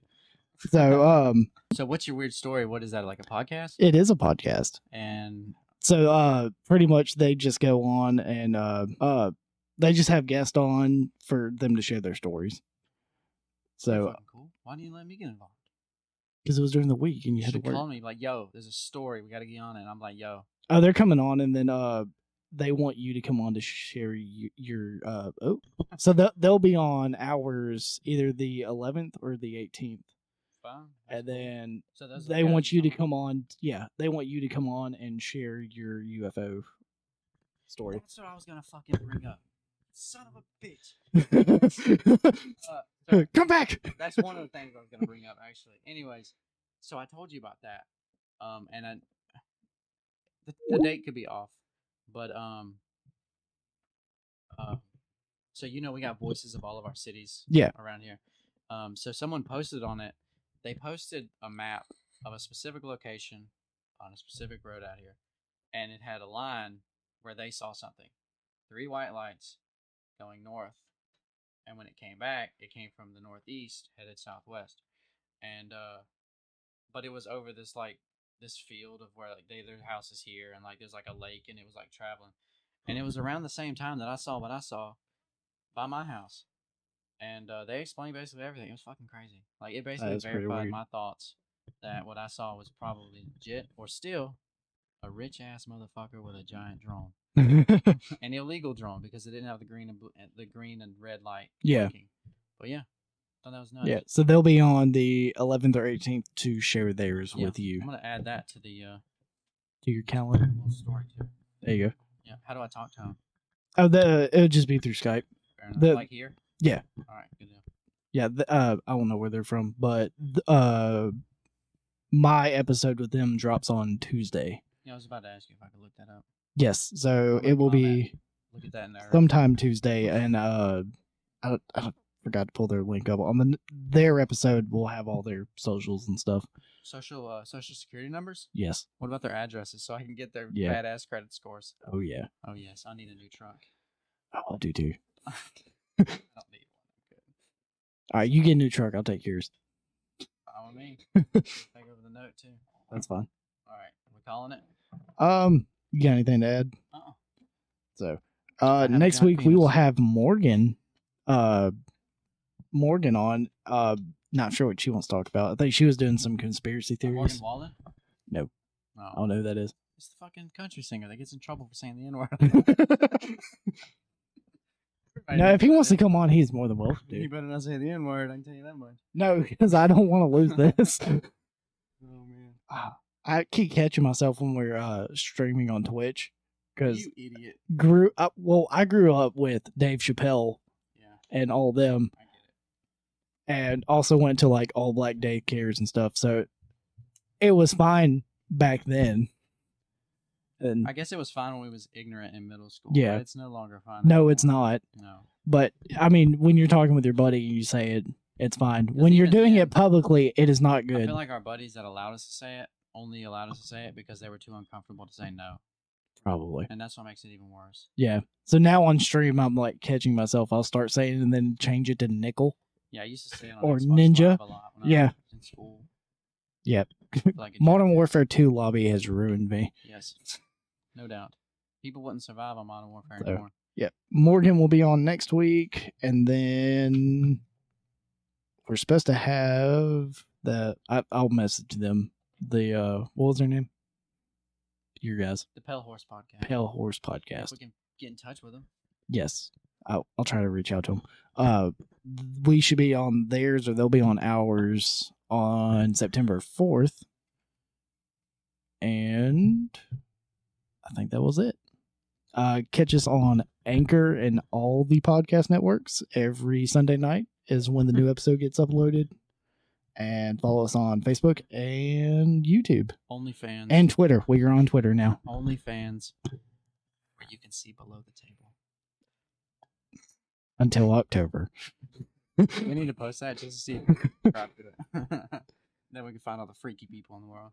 So um, So, what's your weird story? What is that like a podcast? it is a podcast. And So uh, pretty much they just go on and uh, uh, they just have guests on for them to share their stories. So cool. Why didn't you let me get involved? because it was during the week and you You had to work. call me like, yo, there's a story. We got to get on it. And I'm like, yo, Oh, they're coming on, and then uh, they want you to come on to share your, your uh oh, so they'll they'll be on ours either the 11th or the 18th, that's and then so those are the they want you to come on. Yeah, they want you to come on and share your UFO story. That's what I was gonna fucking bring up. Son of a bitch. Uh, so come back. that's one of the things I was gonna bring up actually. Anyways, so I told you about that, um, and I, the, the date could be off, but um, uh, so you know we got voices of all of our cities, Yeah. around here. Um, so someone posted on it. They posted a map of a specific location on a specific road out here, and it had a line where they saw something, three white lights going north, and when it came back, it came from the northeast, headed southwest, and uh, but it was over this like this field of where like they their house is here, and like there's like a lake, and it was like traveling, and it was around the same time that I saw what I saw by my house. And uh, they explained basically everything. It was fucking crazy. Like it basically verified my thoughts that what I saw was probably legit, or still a rich ass motherfucker with a giant drone, an illegal drone because it didn't have the green and blue, the green and red light. Yeah. blinking. But yeah, thought that was nice. yeah, so they'll be on the 11th or 18th to share theirs Yeah, with you I'm gonna add that to the uh, to your calendar. story too. There you go. Yeah. How do I talk to him? Oh, the it'll just be through Skype. Fair. The- like here. Yeah. All right. Good. Yeah, th- uh, I don't know where they're from, but th- uh, my episode with them drops on Tuesday. Yeah, I was about to ask you if I could look that up. Yes, so it will be Look at that in there. sometime Tuesday, and uh, I, I forgot to pull their link up on the their episode. We'll have all their socials and stuff. Social uh, social security numbers. Yes. What about their addresses so I can get their Yeah. badass credit scores? Oh yeah. Oh yes, I need a new truck. Oh, I'll do too. I don't need one. I'm good. All right, you get a new truck. I'll take yours. Fine with me. Take over the note too. That's fine. All right, we calling it. Um, you got anything to add? Uh-uh. So, uh, next week we will have Morgan, uh, Morgan on. Uh, not sure what she wants to talk about. I think she was doing some conspiracy Uh, Morgan theories. Wallen. No. Oh, I don't know who that is. it's the fucking country singer that gets in trouble for saying the N word. No, if he wants to come on, he's more than welcome to. You better not say the N word. I can tell you that much. No, because I don't want to lose this. Oh man, Ah, I keep catching myself when we're uh, streaming on Twitch because you idiot. grew up. Well, I grew up with Dave Chappelle Yeah, and all them, I get it. and also went to like all black daycares and stuff. So it was fine back then. And I guess it was fine when we was ignorant in middle school. Yeah. but it's no longer fine. no, it's not. No, But I mean, when you're talking with your buddy and you say it, it's fine. When you're doing it publicly, it is not good. I feel like our buddies that allowed us to say it only allowed us to say it because they were too uncomfortable to say no, Probably. and that's what makes it even worse. Yeah. So now on stream, I'm like catching myself. I'll start saying it and then change it to nickel. Yeah, I used to say it on Or Xbox Ninja. A lot when Yeah. I was in school. Yep. Like Modern. Warfare 2 lobby has ruined me. Yes, no doubt. People wouldn't survive on Modern Warfare So- anymore. Yep. Morgan will be on next week, and then we're supposed to have the. I, I'll message them. The uh, what was their name? Your guys, The Pale Horse podcast. Pale Horse If Podcast. we can get in touch with them. Yes, I'll, I'll try to reach out to them. Uh, we should be on theirs, or they'll be on ours on September fourth, and I think that was it. Uh, catch us on Anchor and all the podcast networks every Sunday night is when the new episode gets uploaded. And follow us on Facebook and YouTube OnlyFans. and Twitter. We are on Twitter now. OnlyFans, where you can see below the table. until October. We need to post that just to see if we can then we can find all the freaky people in the world.